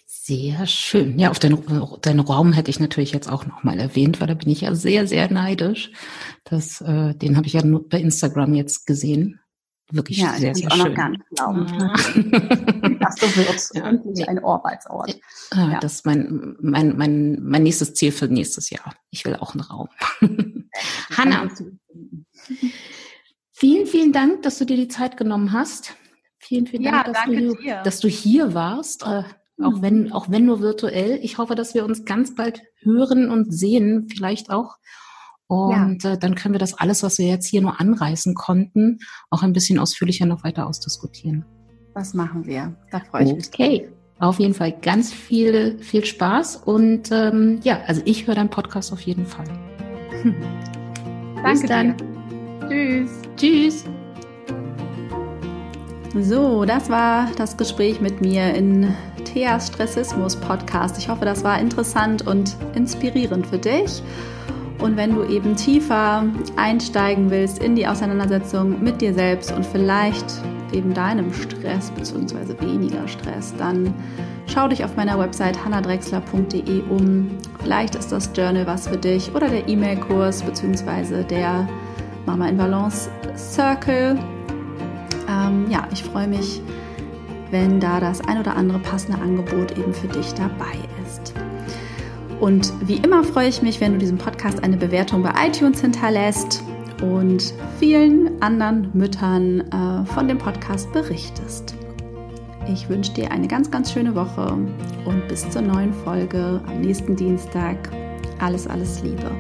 Sehr schön. Ja, auf deinen, deinen Raum hätte ich natürlich jetzt auch nochmal erwähnt, weil da bin ich ja sehr, sehr neidisch. Das, äh, den habe ich ja nur bei Instagram jetzt gesehen. Wirklich ja, sehr, sehr auch schön. Noch gar nicht glauben. Ah. Dass du wirst ja. endlich [LAUGHS] ein Arbeitsort. Ja, ja. Das ist mein, mein, mein, mein nächstes Ziel für nächstes Jahr. Ich will auch einen Raum. [LAUGHS] Hanna, vielen, vielen Dank, dass du dir die Zeit genommen hast. Vielen, vielen Dank, dass, du, dass, du, hier warst, äh, auch, wenn, mhm. auch wenn nur virtuell. Ich hoffe, dass wir uns ganz bald hören und sehen, vielleicht auch. Und ja. äh, dann können wir das alles, was wir jetzt hier nur anreißen konnten, auch ein bisschen ausführlicher noch weiter ausdiskutieren. Das machen wir. Da freue ich okay. mich. Okay. Auf jeden Fall ganz viel, viel Spaß und ähm, ja, also ich höre deinen Podcast auf jeden Fall. Danke Bis dann. Dir. Tschüss. Tschüss. So, das war das Gespräch mit mir in Theas Stressismus Podcast. Ich hoffe, das war interessant und inspirierend für dich. Und wenn du eben tiefer einsteigen willst in die Auseinandersetzung mit dir selbst und vielleicht eben deinem Stress bzw. weniger Stress, dann schau dich auf meiner Website hannadrexler.de um. Vielleicht ist das Journal was für dich oder der E-Mail-Kurs bzw. der Mama in Balance Circle. Ähm, ja, ich freue mich, wenn da das ein oder andere passende Angebot eben für dich dabei ist. Und wie immer freue ich mich, wenn du diesem Podcast eine Bewertung bei iTunes hinterlässt und vielen anderen Müttern äh, von dem Podcast berichtest. Ich wünsche dir eine ganz, ganz schöne Woche und bis zur neuen Folge am nächsten Dienstag. Alles, alles Liebe.